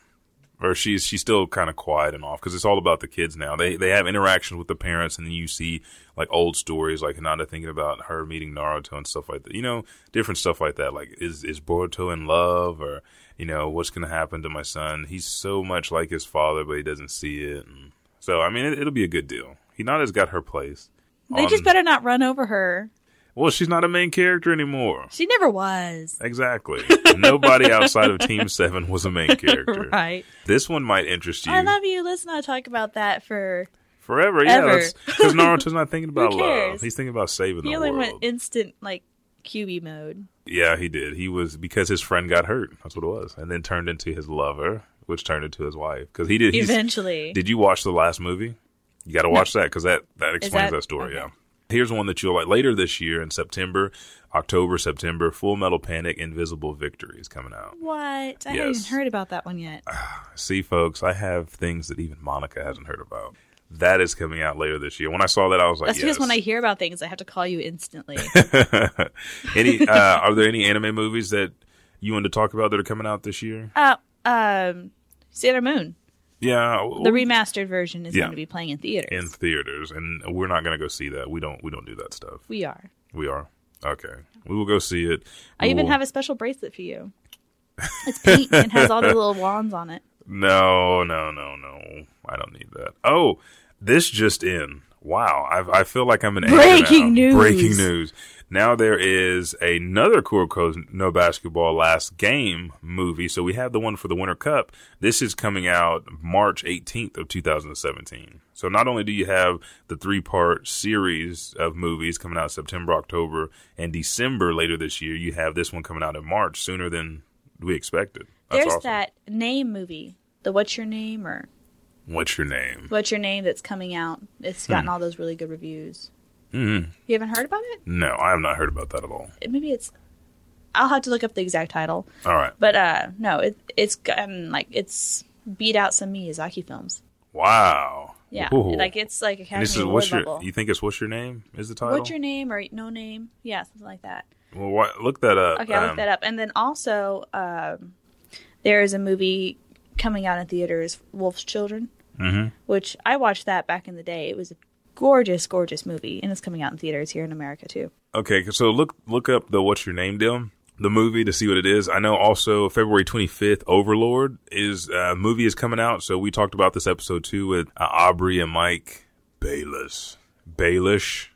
Speaker 1: or she's she's still kind of quiet and off because it's all about the kids now. They they have interactions with the parents, and then you see like old stories, like Hinata thinking about her meeting Naruto and stuff like that. You know, different stuff like that. Like, is is Boruto in love, or you know, what's going to happen to my son? He's so much like his father, but he doesn't see it. And so, I mean, it, it'll be a good deal. Hinata's got her place.
Speaker 2: They just better not run over her.
Speaker 1: Well, she's not a main character anymore.
Speaker 2: She never was.
Speaker 1: Exactly. Nobody outside of Team Seven was a main character.
Speaker 2: Right.
Speaker 1: This one might interest you
Speaker 2: I love you. Let's not talk about that for.
Speaker 1: forever. Yeah,
Speaker 2: Ever.
Speaker 1: because Naruto's not thinking about love. He's thinking about saving
Speaker 2: He
Speaker 1: the world.
Speaker 2: He only went instant like Kyuubi mode.
Speaker 1: yeah, he did. He was because his friend got hurt. That's what it was, and then turned into his lover, which turned into his wife. Because he did.
Speaker 2: Eventually.
Speaker 1: Did you watch the last movie? You got to watch that because that that explains that,
Speaker 2: that-
Speaker 1: story.
Speaker 2: okay.
Speaker 1: Yeah. Here's one that you'll like later this year in September, October, September. Full Metal Panic: Invisible Victory is coming out.
Speaker 2: what? I haven't even heard about that one yet.
Speaker 1: See, folks, I have things that even Monica hasn't heard about. That is coming out later this year. When I saw that, I was like,
Speaker 2: That's
Speaker 1: yes.
Speaker 2: because when I hear about things, I have to call you instantly.
Speaker 1: any uh, are there any anime movies that you want to talk about that are coming out this year?
Speaker 2: uh, um, Sailor Moon,
Speaker 1: Yeah,
Speaker 2: the remastered version, is
Speaker 1: Yeah.
Speaker 2: going to be playing in theaters.
Speaker 1: in theaters, and we're not going to go see that. We don't. We don't do that stuff.
Speaker 2: we are.
Speaker 1: We are okay. We will go see it.
Speaker 2: I
Speaker 1: We
Speaker 2: even
Speaker 1: will-
Speaker 2: have a special bracelet for you. It's pink and has all the little wands on it.
Speaker 1: No, no, no, no. I don't need that. Oh, this just in. Wow, I, I feel like I'm an
Speaker 2: Breaking news.
Speaker 1: Breaking news. Now there is another Kuroko No Basketball Last Game movie. So we have the one for the Winter Cup. This is coming out March 18th of 2017. So not only do you have the three part series of movies coming out September, October, and December later this year, you have this one coming out in March sooner than we expected. That's
Speaker 2: There's
Speaker 1: awesome.
Speaker 2: that name movie, the What's Your Name or
Speaker 1: What's your name?
Speaker 2: What's Your Name that's coming out. It's
Speaker 1: Hmm.
Speaker 2: gotten all those really good reviews.
Speaker 1: Mm-hmm.
Speaker 2: You haven't heard about it?
Speaker 1: No, I have not heard about that at all.
Speaker 2: It- Maybe it's. I'll have to look up the exact title,
Speaker 1: All right.
Speaker 2: but uh, no, it it's gotten like it's beat out some Miyazaki films.
Speaker 1: Wow.
Speaker 2: Yeah,
Speaker 1: Ooh.
Speaker 2: like it's like
Speaker 1: And
Speaker 2: Academy
Speaker 1: this is
Speaker 2: Award
Speaker 1: what's your?
Speaker 2: level.
Speaker 1: You think it's what's your name? Is the title?
Speaker 2: What's your name or no name? Yeah, something like that.
Speaker 1: Well, what, look that up.
Speaker 2: Okay, I'll look
Speaker 1: Um,
Speaker 2: that up. And then also, um, there is a movie coming out in theaters, Wolf's Children,
Speaker 1: mhm.
Speaker 2: which I watched that back in the day. It was a gorgeous, gorgeous movie, and it's coming out in theaters here in America too.
Speaker 1: Okay, so look look up the what's your name deal, the movie to see what it is. I know also February 25th, Overlord is uh, movie is coming out. So we talked about this episode too with uh, Aubrey and Mike Bayless, Baelish.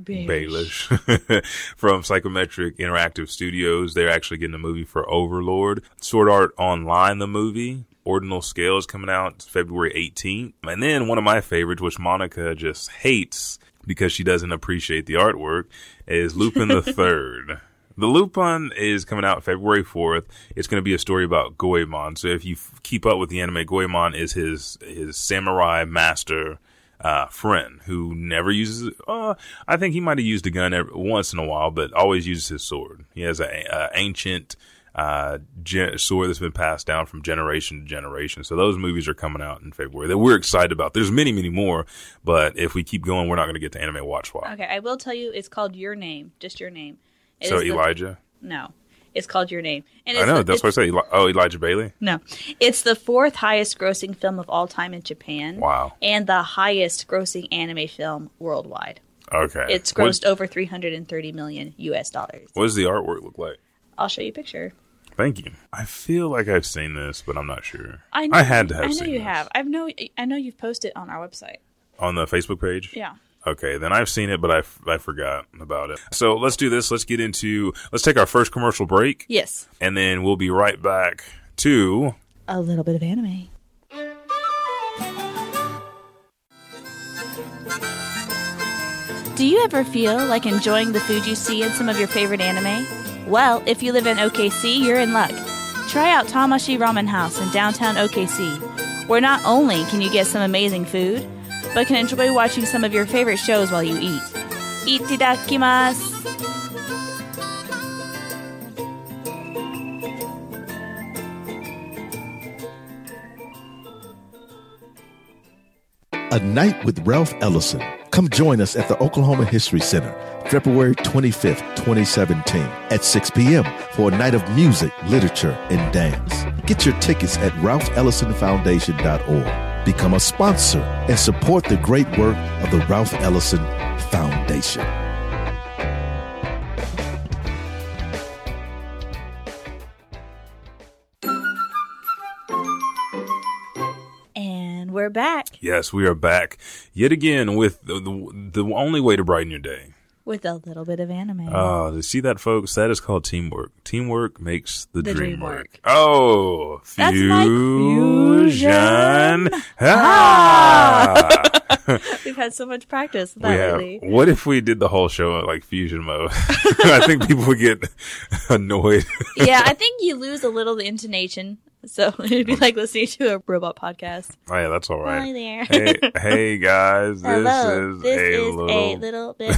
Speaker 1: Baelish from Psychometric Interactive Studios. They're actually getting a movie for Overlord. Sword Art Online, the movie. Ordinal Scale is coming out February 18th. And then one of my favorites, which Monica just hates because she doesn't appreciate the artwork, is Lupin the Third. The Lupin is coming out February 4th. It's going to be a story about Goemon. So if you f- keep up with the anime, Goemon is his, his samurai master, uh, friend who never uses, uh, I think he might have used a gun every, once in a while, but always uses his sword. He has an ancient, uh, gen- sword that's been passed down from generation to generation. So those movies are coming out in February that we're excited about. There's many, many more, but if we keep going, we're not going to get to anime watch why.
Speaker 2: Okay, I will tell you, it's called Your Name, just Your Name. It
Speaker 1: So
Speaker 2: is the-
Speaker 1: Elijah,
Speaker 2: no, it's called Your Name. And
Speaker 1: I know
Speaker 2: the-
Speaker 1: that's what I say. Eli- oh, Elijah Bailey.
Speaker 2: No, it's the fourth highest grossing film of all time in Japan.
Speaker 1: Wow.
Speaker 2: And the highest grossing anime film worldwide.
Speaker 1: Okay,
Speaker 2: It's
Speaker 1: What-
Speaker 2: grossed over 330 million US dollars.
Speaker 1: What does the artwork look like?
Speaker 2: I'll show you a picture.
Speaker 1: Thank you. I feel like I've seen this, but I'm not sure.
Speaker 2: I, know,
Speaker 1: I had to have.
Speaker 2: I know you
Speaker 1: this.
Speaker 2: have. I know. I know you've posted on our website.
Speaker 1: on the Facebook page.
Speaker 2: Yeah.
Speaker 1: Okay, then I've seen it, but I, f- I forgot about it. So let's do this. Let's get into. Let's take our first commercial break,
Speaker 2: Yes.
Speaker 1: and then we'll be right back to.
Speaker 2: A little bit of anime. Do you ever feel like enjoying the food you see in some of your favorite anime? Well, if you live in OKC, you're in luck. Try out Tamashi Ramen House in downtown OKC, where not only can you get some amazing food, but can enjoy watching some of your favorite shows while you eat. Itadakimasu!
Speaker 3: A Night with Ralph Ellison. Come join us at the Oklahoma History Center, February 25th, 2017, at 6 p.m. for a night of music, literature, and dance. Get your tickets at ralphellisonfoundation.org. Become a sponsor and support the great work of the Ralph Ellison Foundation.
Speaker 2: And we're back
Speaker 1: Yes, we are back yet again with the, the, the only way to brighten your day.
Speaker 2: With a little bit of anime.
Speaker 1: Oh, to see that, folks? That is called teamwork. Teamwork makes the,
Speaker 2: The
Speaker 1: dream,
Speaker 2: dream
Speaker 1: work.
Speaker 2: work.
Speaker 1: Oh,
Speaker 2: That's my
Speaker 1: fusion. Ah.
Speaker 2: We've had so much practice with
Speaker 1: we have.
Speaker 2: lately.
Speaker 1: What if we did the whole show in like fusion mode? I think people would get annoyed.
Speaker 2: yeah, I think you lose a little the intonation. So it'd be like listening to a robot podcast.
Speaker 1: oh, yeah, that's all right.
Speaker 2: Hi there.
Speaker 1: hey, hey guys, this
Speaker 2: Hello.
Speaker 1: is
Speaker 2: this
Speaker 1: a
Speaker 2: is
Speaker 1: little,
Speaker 2: a little bit.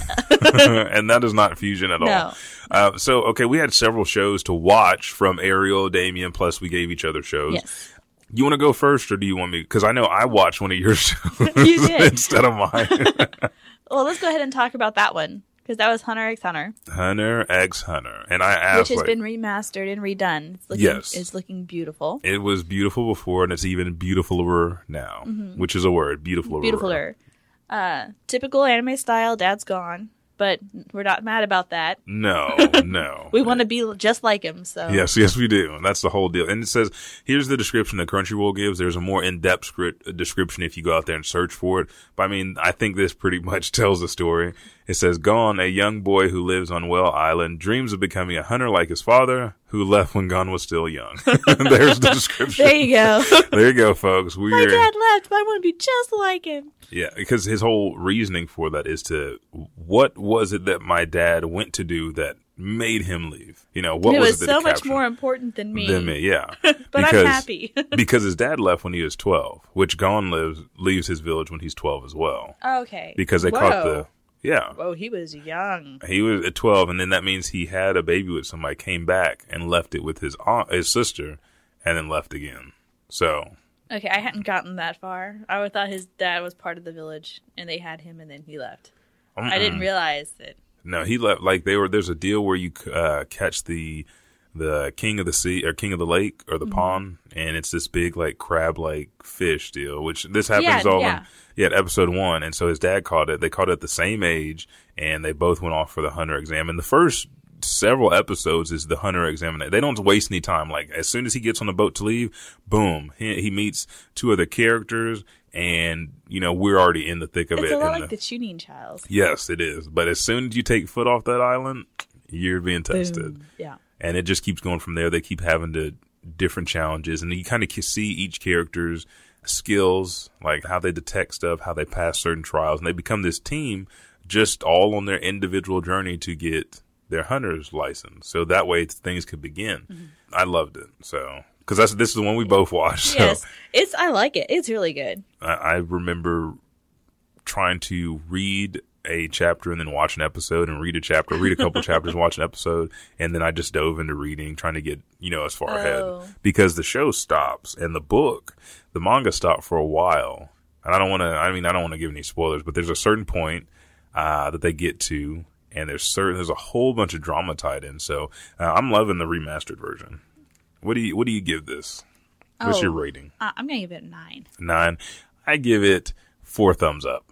Speaker 1: and that is not fusion at
Speaker 2: No.
Speaker 1: all. Uh, so, okay, we had several shows to watch from Ariel, Damien, plus we gave each other shows.
Speaker 2: yes.
Speaker 1: You want to go first, or do you want me? Because I know I watched one of your shows
Speaker 2: You
Speaker 1: instead of mine.
Speaker 2: Well, let's go ahead and talk about that one because that was Hunter x Hunter,
Speaker 1: Hunter x Hunter, and I asked,
Speaker 2: which has
Speaker 1: like,
Speaker 2: been remastered and redone. It's looking,
Speaker 1: Yes.
Speaker 2: it's looking beautiful.
Speaker 1: it was beautiful before, and it's even beautifuler now, which is a word, beautifuler.
Speaker 2: Beautifuler. Uh, typical anime style. Dad's gone, but we're not mad about that.
Speaker 1: No, no.
Speaker 2: We want to be just like him. So
Speaker 1: Yes, yes, we do. And that's the whole deal. And it says, here's the description that Crunchyroll gives. There's a more in-depth script, uh, description if you go out there and search for it. But I mean, I think this pretty much tells the story. It says, Gon, a young boy who lives on Whale Island, dreams of becoming a hunter like his father, who left when Gon was still young. There's the description.
Speaker 2: there you go.
Speaker 1: There you go, folks.
Speaker 2: My
Speaker 1: We're,
Speaker 2: dad left, but I want to be just like him.
Speaker 1: yeah, because his whole reasoning for that is to, what was it that my dad went to do that made him leave? You know, what
Speaker 2: it
Speaker 1: was,
Speaker 2: was
Speaker 1: it that
Speaker 2: so much more important than me.
Speaker 1: than me? Yeah.
Speaker 2: But I'm happy.
Speaker 1: because his dad left when he was 12, which Gon lives leaves his village when he's 12 as well.
Speaker 2: okay.
Speaker 1: Because they
Speaker 2: Whoa.
Speaker 1: caught the yeah.
Speaker 2: Whoa, he was young.
Speaker 1: He was at 12 and then that means he had a baby with somebody came back and left it with his aunt, his sister and then left again. So,
Speaker 2: Okay, I hadn't gotten that far. I thought his dad was part of the village, and they had him, and then he left. I didn't realize that.
Speaker 1: no, he left like they were there's a deal where you uh catch the the king of the sea or king of the lake or the
Speaker 2: Mm-hmm.
Speaker 1: pond and it's this big like crab like fish deal which this happens
Speaker 2: Yeah,
Speaker 1: all
Speaker 2: yeah.
Speaker 1: in yeah episode one and so his dad caught it they caught it at the same age and they both went off for the hunter exam and the first several episodes is the hunter examination they don't waste any time like as soon as he gets on the boat to leave boom he, he meets two other characters and you know we're already in the thick of
Speaker 2: It's
Speaker 1: it
Speaker 2: a lot like
Speaker 1: the-
Speaker 2: the tuning child.
Speaker 1: yes it is but as soon as you take foot off that island you're being tested
Speaker 2: Boom. Yeah.
Speaker 1: And it just keeps going from there. They keep having to different challenges, and you kind of see each character's skills, like how they detect stuff, how they pass certain trials, and they become this team just all on their individual journey to get their hunter's license, so that way things could begin.
Speaker 2: Mm-hmm.
Speaker 1: I loved it. So because that's this is the one we both watched. So
Speaker 2: Yes, it's I like it. It's really good.
Speaker 1: I, I remember trying to read a chapter and then watch an episode and read a chapter, read a couple chapters, watch an episode, and then I just dove into reading, trying to get you know as far
Speaker 2: Oh.
Speaker 1: ahead because the show stops and the book, the manga stopped for a while, and I don't want to. I mean, I don't want to give any spoilers, but there's a certain point uh, that they get to. And there's certain there's a whole bunch of drama tied in, so uh, I'm loving the remastered version. What do you what do you give this? What's
Speaker 2: Oh.
Speaker 1: your rating?
Speaker 2: Uh, I'm gonna give it nine.
Speaker 1: Nine. I give it four thumbs up.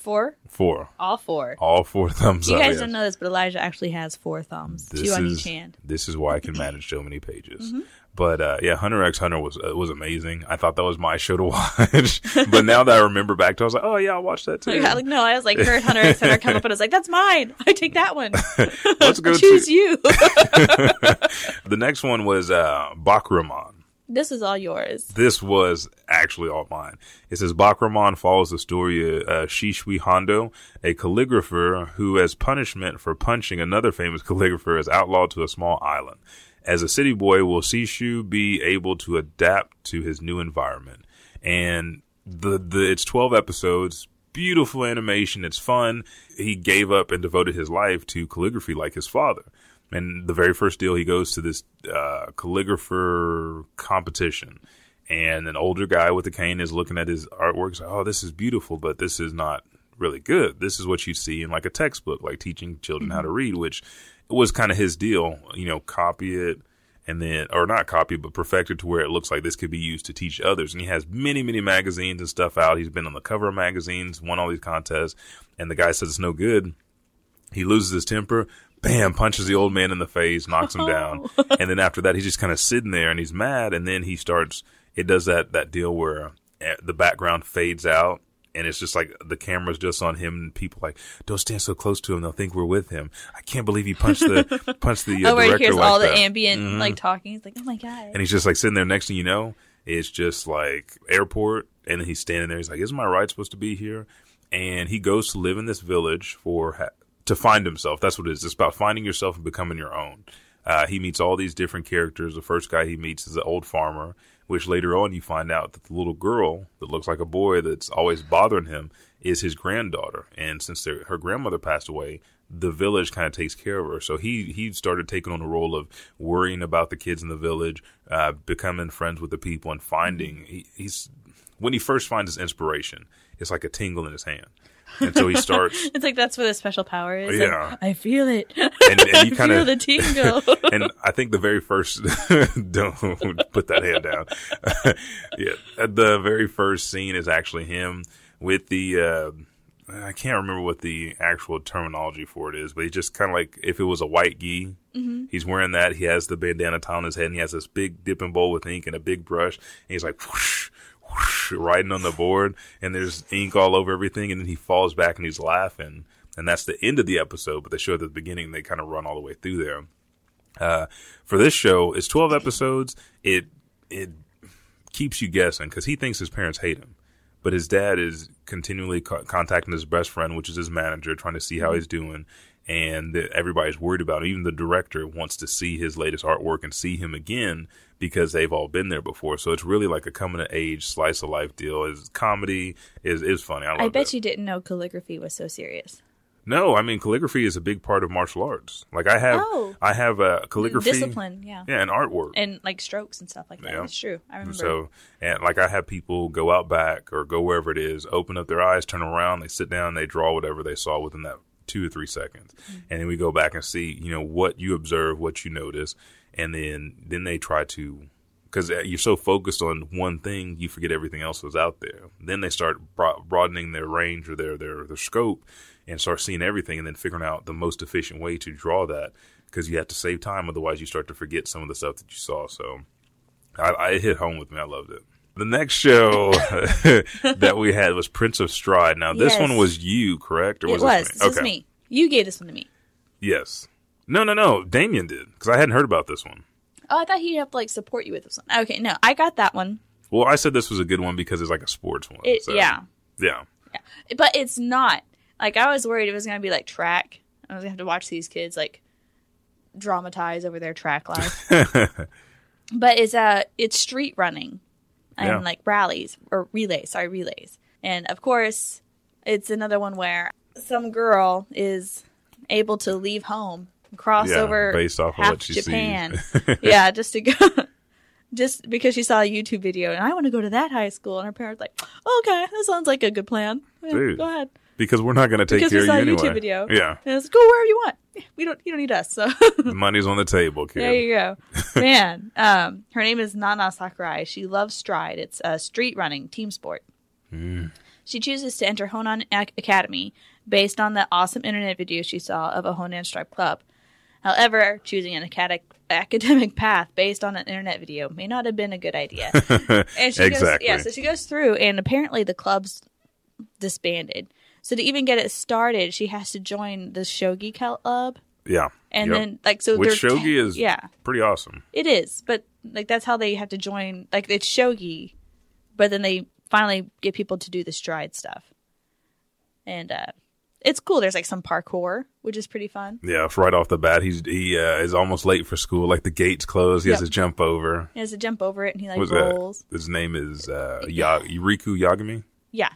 Speaker 2: Four,
Speaker 1: Four.
Speaker 2: all four.
Speaker 1: All four thumbs
Speaker 2: You
Speaker 1: up.
Speaker 2: guys
Speaker 1: yes.
Speaker 2: don't know this, but Elijah actually has four thumbs,
Speaker 1: This
Speaker 2: two on
Speaker 1: is
Speaker 2: each hand.
Speaker 1: this is why I can manage so many pages.
Speaker 2: Mm-hmm.
Speaker 1: But uh, yeah, Hunter X Hunter was uh, was amazing. I thought that was my show to watch. but now that I remember back to, it, I was like, oh yeah, I'll watch that too.
Speaker 2: Like, I- like, no, I was like, heard Hunter X Hunter come up, and I was like, that's mine. I take that one.
Speaker 1: Let's go
Speaker 2: Choose
Speaker 1: to
Speaker 2: you.
Speaker 1: the next one was uh, Bakuramon.
Speaker 2: This is all yours.
Speaker 1: This was actually all mine. It says Bakuramon follows the story of uh, Seishu Handa, a calligrapher who, as punishment for punching another famous calligrapher, is outlawed to a small island. As a city boy, will Seishu be able to adapt to his new environment? And the the it's twelve episodes, beautiful animation. It's fun. He gave up and devoted his life to calligraphy like his father. And the very first deal, he goes to this uh, calligrapher competition, and an older guy with a cane is looking at his artwork. He's like, "Oh, this is beautiful, but this is not really good. This is what you see in like a textbook, like teaching children how to read." Which was kind of his deal. You know, copy it and then or not copy but perfect it to where it looks like this could be used to teach others and he has many many magazines and stuff out he's been on the cover of magazines won all these contests and the guy says it's no good he loses his temper bam punches the old man in the face knocks him down and then after that he's just kind of sitting there and he's mad and then he starts it does that that deal where eh, the background fades out and it's just like the camera's just on him and people like don't stand so close to him they'll think we're with him i can't believe he punched the punched the uh,
Speaker 2: oh, where he hears
Speaker 1: like
Speaker 2: all
Speaker 1: that. Mm-hmm.
Speaker 2: the ambient like talking. He's like, oh my god.
Speaker 1: And he's just like sitting there. Next thing you know, it's just like airport. And then he's standing there. He's like, "Isn't my ride supposed to be here?" And he goes to live in this village for ha- to find himself. That's what it is. It's about finding yourself and becoming your own. Uh, he meets all these different characters. The first guy he meets is an old farmer, which later on you find out that the little girl that looks like a boy that's always bothering him is his granddaughter. And since her grandmother passed away, the village kind of takes care of her. So he he started taking on the role of worrying about the kids in the village, uh, becoming friends with the people, and finding he, he's when he first finds his inspiration, it's like a tingle in his hand, and so he starts.
Speaker 2: It's like that's what his special power is. Like,
Speaker 1: Yeah.
Speaker 2: I feel it.
Speaker 1: And, and you kind
Speaker 2: feel
Speaker 1: of
Speaker 2: the tingle.
Speaker 1: and I think the very first don't put that hand down. yeah, the very first scene is actually him with the. Uh, I can't remember what the actual terminology for it is, but he's just kind of like if it was a white gi.
Speaker 2: Mm-hmm.
Speaker 1: He's wearing that. He has the bandana tie on his head, and he has this big dipping bowl with ink and a big brush. And he's like whoosh, writing on the board, and there's ink all over everything. And then he falls back and he's laughing, and that's the end of the episode. But they show at the beginning they kind of run all the way through there. Uh, for this show, it's 12 episodes. It it keeps you guessing because he thinks his parents hate him, but his dad is continually co- contacting his best friend, which is his manager, trying to see how he's doing. And that everybody's worried about him. Even the director wants to see his latest artwork and see him again because they've all been there before. So it's really like a coming of age slice of life deal. Is comedy is is funny. I,
Speaker 2: I bet
Speaker 1: it.
Speaker 2: you didn't know calligraphy was so serious.
Speaker 1: No, I mean calligraphy is a big part of martial arts. Like I have,
Speaker 2: Oh.
Speaker 1: I have a calligraphy
Speaker 2: Discipline, yeah.
Speaker 1: yeah, and artwork.
Speaker 2: And like strokes and stuff like that.
Speaker 1: Yeah.
Speaker 2: It's true. I remember.
Speaker 1: So, and like I have people go out back or go wherever it is, open up their eyes, turn around, they sit down, they draw whatever they saw within that two or three seconds, and then we go back and see, you know, what you observe, what you notice, and then then they try to, because uh, you're so focused on one thing, you forget everything else was out there. Then they start broadening their range or their their their scope, and start seeing everything, and then figuring out the most efficient way to draw that, because you have to save time, otherwise you start to forget some of the stuff that you saw. So. I, I it hit home with me. I loved it. The next show that we had was Prince of Stride. Now this
Speaker 2: Yes.
Speaker 1: one was you, correct? Or
Speaker 2: it
Speaker 1: was
Speaker 2: was.
Speaker 1: this
Speaker 2: This was me. You gave this one to me.
Speaker 1: Yes. No, no, no. Damien did because I hadn't heard about this one.
Speaker 2: Oh, I thought he'd have to like support you with this one. Okay, no, I got that one.
Speaker 1: Well, I said this was a good one because it's like a sports one.
Speaker 2: It,
Speaker 1: so,
Speaker 2: yeah,
Speaker 1: yeah.
Speaker 2: but it's not. Like I was worried it was gonna be like track. I was gonna have to watch these kids like dramatize over their track life. but it's uh it's street running and
Speaker 1: Yeah.
Speaker 2: like rallies or relays, sorry, relays. And of course, it's another one where some girl is able to leave home, cross
Speaker 1: Yeah,
Speaker 2: over
Speaker 1: based off of what she sees.
Speaker 2: Japan. yeah, just to go just because she saw a YouTube video and I want to go to that high school and her parents like, okay, that sounds like a good plan. Yeah, go ahead.
Speaker 1: Because we're not going to take
Speaker 2: Because
Speaker 1: care
Speaker 2: we
Speaker 1: of
Speaker 2: saw
Speaker 1: you
Speaker 2: a
Speaker 1: anyway.
Speaker 2: YouTube video.
Speaker 1: Yeah,
Speaker 2: And it's go wherever you want. We don't you don't need us. So
Speaker 1: the money's on the table, kid.
Speaker 2: there you go. Man, um, her name is Nana Sakurai. She loves stride. It's a street running team sport. She chooses to enter Honan Academy based on the awesome internet video she saw of a Honan Stride Club. However, choosing an acad- academic path based on an internet video may not have been a good idea. and she
Speaker 1: Exactly.
Speaker 2: Goes, yeah, so she goes through, and apparently the club's disbanded. So to even get it started, she has to join the shogi club,
Speaker 1: yeah,
Speaker 2: and
Speaker 1: Yep.
Speaker 2: then like so.
Speaker 1: which shogi is
Speaker 2: yeah,
Speaker 1: pretty awesome.
Speaker 2: it is, but like that's how they have to join. Like it's shogi, but then they finally get people to do the stride stuff, and uh it's cool. There's like some parkour, which is pretty fun.
Speaker 1: Yeah, right off the bat, he's he uh, is almost late for school. Like the gates closed, he has to jump over.
Speaker 2: He has to jump over it, and he like
Speaker 1: What's
Speaker 2: rolls.
Speaker 1: that? His name is uh, ya- Yuriku Yagami.
Speaker 2: Yeah.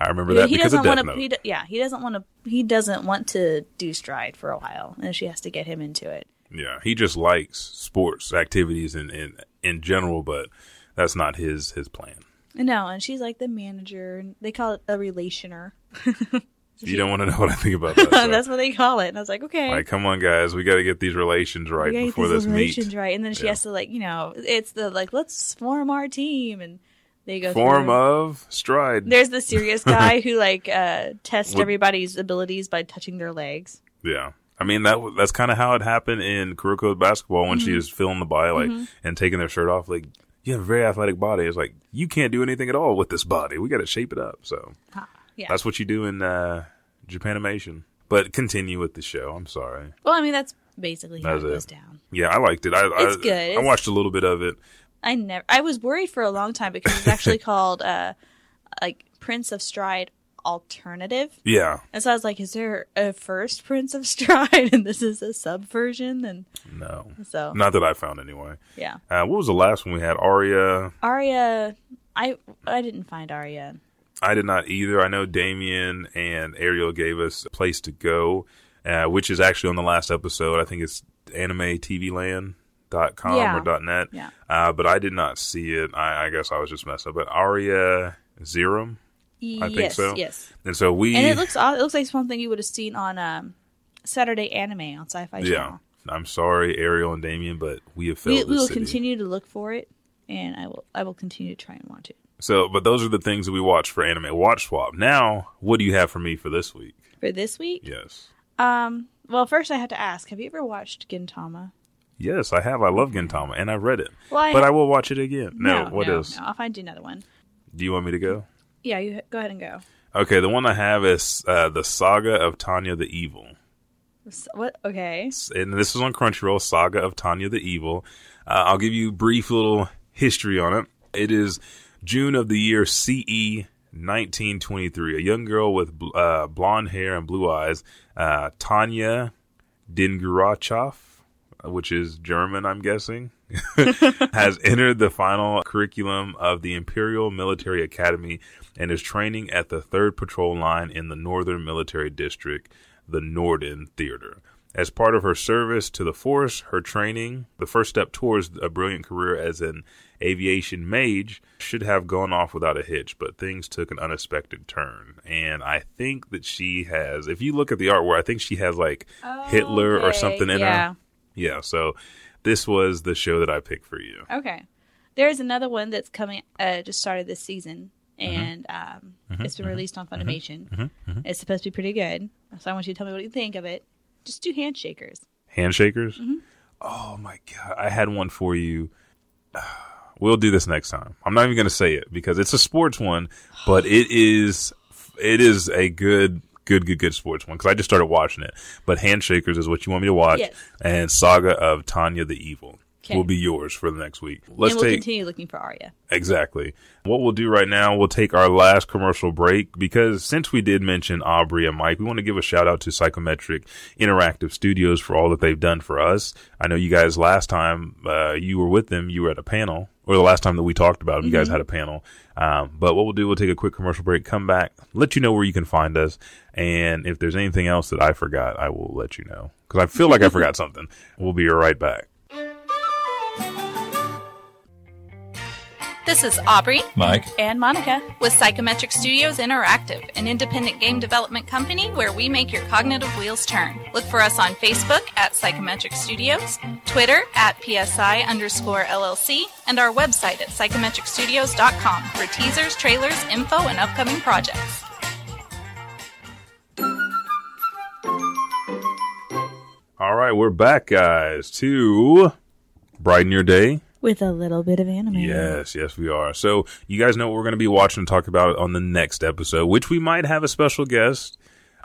Speaker 1: I remember that
Speaker 2: he
Speaker 1: because
Speaker 2: doesn't
Speaker 1: Death
Speaker 2: want to.
Speaker 1: Note.
Speaker 2: He, yeah, he doesn't want to. He doesn't want to do stride for a while, and she has to get him into it.
Speaker 1: Yeah, he just likes sports activities in in in general, but that's not his his plan.
Speaker 2: No, and she's like the manager, and they call it a relationer.
Speaker 1: You don't want to know what I think about that. so.
Speaker 2: That's what they call it. And I was like, okay.
Speaker 1: like, come on, guys, we got to get these relations right before
Speaker 2: these
Speaker 1: this
Speaker 2: relations
Speaker 1: meet.
Speaker 2: right, and then she
Speaker 1: Yeah.
Speaker 2: has to like, you know, it's the like, let's form our team, and they go
Speaker 1: Form
Speaker 2: through.
Speaker 1: of stride.
Speaker 2: There's the serious guy who like uh tests everybody's abilities by touching their legs.
Speaker 1: Yeah. I mean that that's kind of how it happened in Kuroko's basketball when
Speaker 2: Mm-hmm.
Speaker 1: she was filling the body like and taking their shirt off like you have a very athletic body. It's like you can't do anything at all with this body. We got to shape it up. So
Speaker 2: Yeah.
Speaker 1: that's what you do in uh, Japanimation. But continue with the show. I'm sorry.
Speaker 2: well, I mean, that's basically how
Speaker 1: That's
Speaker 2: it
Speaker 1: it.
Speaker 2: goes down.
Speaker 1: Yeah, I liked it. I,
Speaker 2: It's
Speaker 1: I,
Speaker 2: good.
Speaker 1: I watched a little bit of it.
Speaker 2: I never. I was worried for a long time because it's actually called uh like Prince of Stride Alternative.
Speaker 1: Yeah.
Speaker 2: And so I was like, is there a first Prince of Stride and this is a subversion? And
Speaker 1: No.
Speaker 2: so
Speaker 1: Not that I found anyway.
Speaker 2: yeah,
Speaker 1: Uh, what was the last one we had? Aria.
Speaker 2: Arya. I I didn't find Arya.
Speaker 1: I did not either. I know Damien and Ariel gave us a place to go, uh, which is actually on the last episode. I think it's animetvland.com
Speaker 2: Yeah.
Speaker 1: or dot .net.
Speaker 2: Yeah.
Speaker 1: Uh, but I did not see it. I, I guess I was just messed up. But Aria Zerum. I think so.
Speaker 2: yes.
Speaker 1: And so we.
Speaker 2: And it looks it looks like something you would have seen on um, Saturday Anime on Sci-Fi Channel. Yeah.
Speaker 1: I'm sorry, Ariel and Damien, but we have failed
Speaker 2: We, we will
Speaker 1: city.
Speaker 2: continue to look for it, and I will I will continue to try and watch it.
Speaker 1: So, but those are the things that we watch for anime watch swap. Now, what do you have for me for this week?
Speaker 2: For this week,
Speaker 1: Yes.
Speaker 2: um, well, first I have to ask: Have you ever watched Gintama?
Speaker 1: Yes, I have. I love Gintama, and I've read it.
Speaker 2: Well, I
Speaker 1: but I will watch it again. No, what
Speaker 2: no,
Speaker 1: is?
Speaker 2: no, I'll find you another one.
Speaker 1: Do you want me to go?
Speaker 2: Yeah, you go ahead and go.
Speaker 1: Okay, the one I have is uh, the Saga of Tanya the Evil,
Speaker 2: What? Okay.
Speaker 1: and this is on Crunchyroll. Saga of Tanya the Evil. Uh, I'll give you brief little history on it. It is June of the year CE 1923. A young girl with bl- uh, blonde hair and blue eyes, uh, Tanya Degurechaff, which is German, I'm guessing, has entered the final curriculum of the Imperial Military Academy and is training at the 3rd Patrol Line in the Northern Military District, the Norden Theater. As part of her service to the force, her training, the first step towards a brilliant career as an aviation mage, should have gone off without a hitch, but things took an unexpected turn. And I think that she has, if you look at the artwork, I think she has like oh, Hitler or something in
Speaker 2: yeah.
Speaker 1: her. Yeah, so this was the show that I picked for you.
Speaker 2: Okay. There's another one that's coming. Uh, just started this season,
Speaker 1: Mm-hmm.
Speaker 2: and um, it's been released on Funimation. It's supposed to be pretty good. So I want you to tell me what you think of it. Just do handshakers.
Speaker 1: Handshakers?
Speaker 2: Mm-hmm.
Speaker 1: Oh my god, I had one for you. We'll do this next time. I'm not even going to say it because it's a sports one, but it is it is a good good good good sports one because I just started watching it. But Handshakers is what you want me to watch,
Speaker 2: Yes.
Speaker 1: and Saga of Tanya the Evil.
Speaker 2: Okay.
Speaker 1: will be yours for the next week. Let's
Speaker 2: and we'll
Speaker 1: take
Speaker 2: continue looking for Arya.
Speaker 1: Exactly. What we'll do right now, we'll take our last commercial break because since we did mention Aubrey and Mike, we want to give a shout out to Psychometric Interactive Studios for all that they've done for us. I know you guys last time uh, you were with them, you were at a panel, or the last time that we talked about them, you guys had a panel. Um, but what we'll do, we'll take a quick commercial break, come back, let you know where you can find us, and if there's anything else that I forgot, I will let you know because I feel like I forgot something. We'll be right back.
Speaker 2: This is Aubrey
Speaker 4: Mike.
Speaker 2: and Monica with Psychometric Studios Interactive, an independent game development company where we make your cognitive wheels turn. Look for us on Facebook at Psychometric Studios, Twitter at PSI underscore LLC, and our website at psychometricstudios.com for teasers, trailers, info, and upcoming projects.
Speaker 1: All right, we're back, guys, to brighten your day.
Speaker 2: With a little bit of anime.
Speaker 1: Yes, yes, we are. So you guys know what we're going to be watching and talk about on the next episode, which we might have a special guest.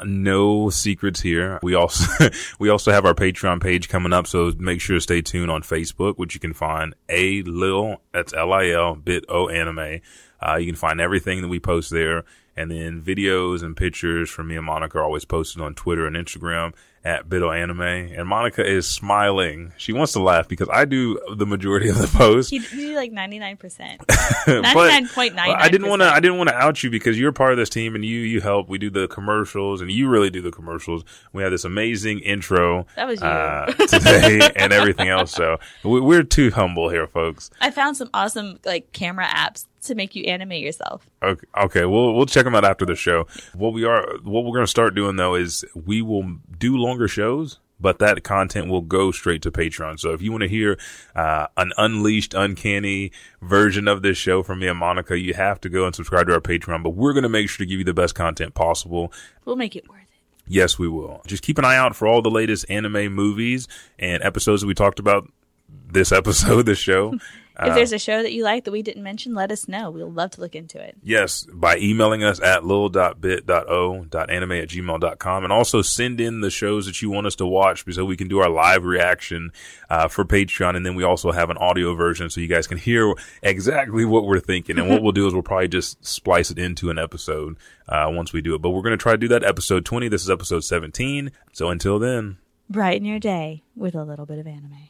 Speaker 1: No secrets here. We also we also have our Patreon page coming up, so make sure to stay tuned on Facebook, which you can find a lil that's L I L bit o anime. Uh, you can find everything that we post there, and then videos and pictures from me and Monica are always posted on Twitter and Instagram at BitOAnime. And Monica is smiling. She wants to laugh because I do the majority of the post.
Speaker 2: You, you do like 99%.
Speaker 1: But
Speaker 2: 99.99%.
Speaker 1: I didn't want to. I didn't want to out you because you're part of this team and you you help. We do the commercials and you really do the commercials. We have this amazing intro
Speaker 2: That was you.
Speaker 1: uh, today and everything else. So we, we're too humble here, folks.
Speaker 2: I found some awesome like camera apps to make you animate yourself.
Speaker 1: Okay, okay, we'll we'll check them out after the show. What we are, what we're going to start doing though is we will do longer shows, but that content will go straight to Patreon. So if you want to hear uh, an unleashed, uncanny version of this show from me and Monica, you have to go and subscribe to our Patreon. But we're going to make sure to give you the best content possible.
Speaker 2: We'll make it worth it.
Speaker 1: Yes, we will. Just keep an eye out for all the latest anime movies and episodes that we talked about this episode, this show.
Speaker 2: If there's a show that you like that we didn't mention, let us know. We'll love to look into it.
Speaker 1: Yes, by emailing us at lil.bit.o.anime at gmail.com. And also send in the shows that you want us to watch so we can do our live reaction uh, for Patreon. And then we also have an audio version so you guys can hear exactly what we're thinking. And what we'll do is we'll probably just splice it into an episode uh, once we do it. But we're going to try to do that episode 20. This is episode 17. So until then.
Speaker 2: Brighten your day with a little bit of anime.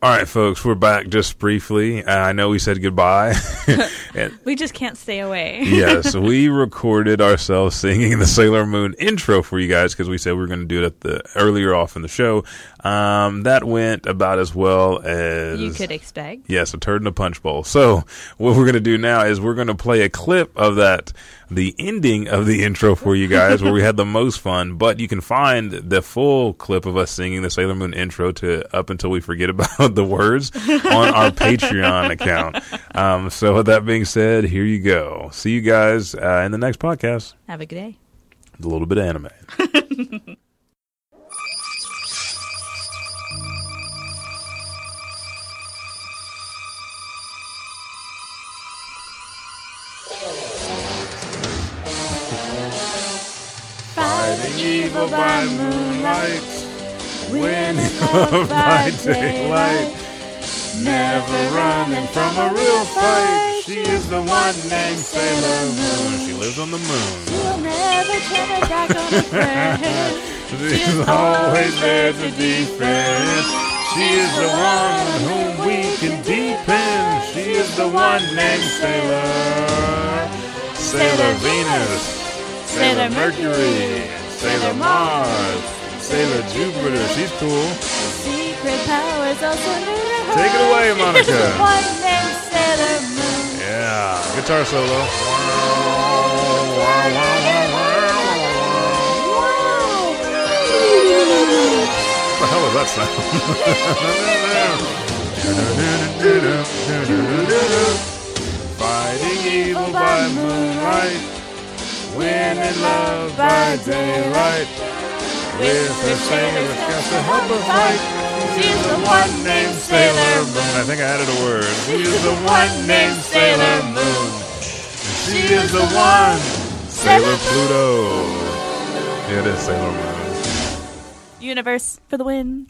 Speaker 1: All right, folks, we're back just briefly. Uh, I know we said goodbye. and
Speaker 2: We just can't stay away.
Speaker 1: yes, we recorded ourselves singing the Sailor Moon intro for you guys because we said we were going to do it at the earlier off in the show. Um, that went about as well as
Speaker 2: you could expect.
Speaker 1: Yes, a turd in a punch bowl. So what we're going to do now is we're going to play a clip of that, the ending of the intro for you guys where we had the most fun, but you can find the full clip of us singing the Sailor Moon intro to up until we forget about the words on our Patreon account. Um, so with that being said, here you go. See you guys uh, in the next podcast.
Speaker 2: Have a good day.
Speaker 1: A little bit of anime. Evil by moonlight, winning love by daylight. Never running from a real fight. She is the one named Sailor Moon. She lives on the moon.
Speaker 2: She'll never turn her back on a friend.
Speaker 1: She's always there to defend. She is the one on whom we can depend. She is the one named Sailor. Sailor Venus. Sailor Mercury. Sailor Mars. Sailor Jupiter. She's cool.
Speaker 2: Secret powers also her.
Speaker 1: Take it away, Monica.
Speaker 2: One named Sailor Moon.
Speaker 1: Yeah. Guitar solo. What the hell was that sound? Fighting evil by moonlight, winning love by daylight. With her sailor scouts to help her fight.
Speaker 2: She's the one named Sailor
Speaker 1: Moon. I think I added a word. She is the one named Sailor Moon. She is the one. Sailor Pluto. It is Sailor Moon.
Speaker 2: Universe for the win.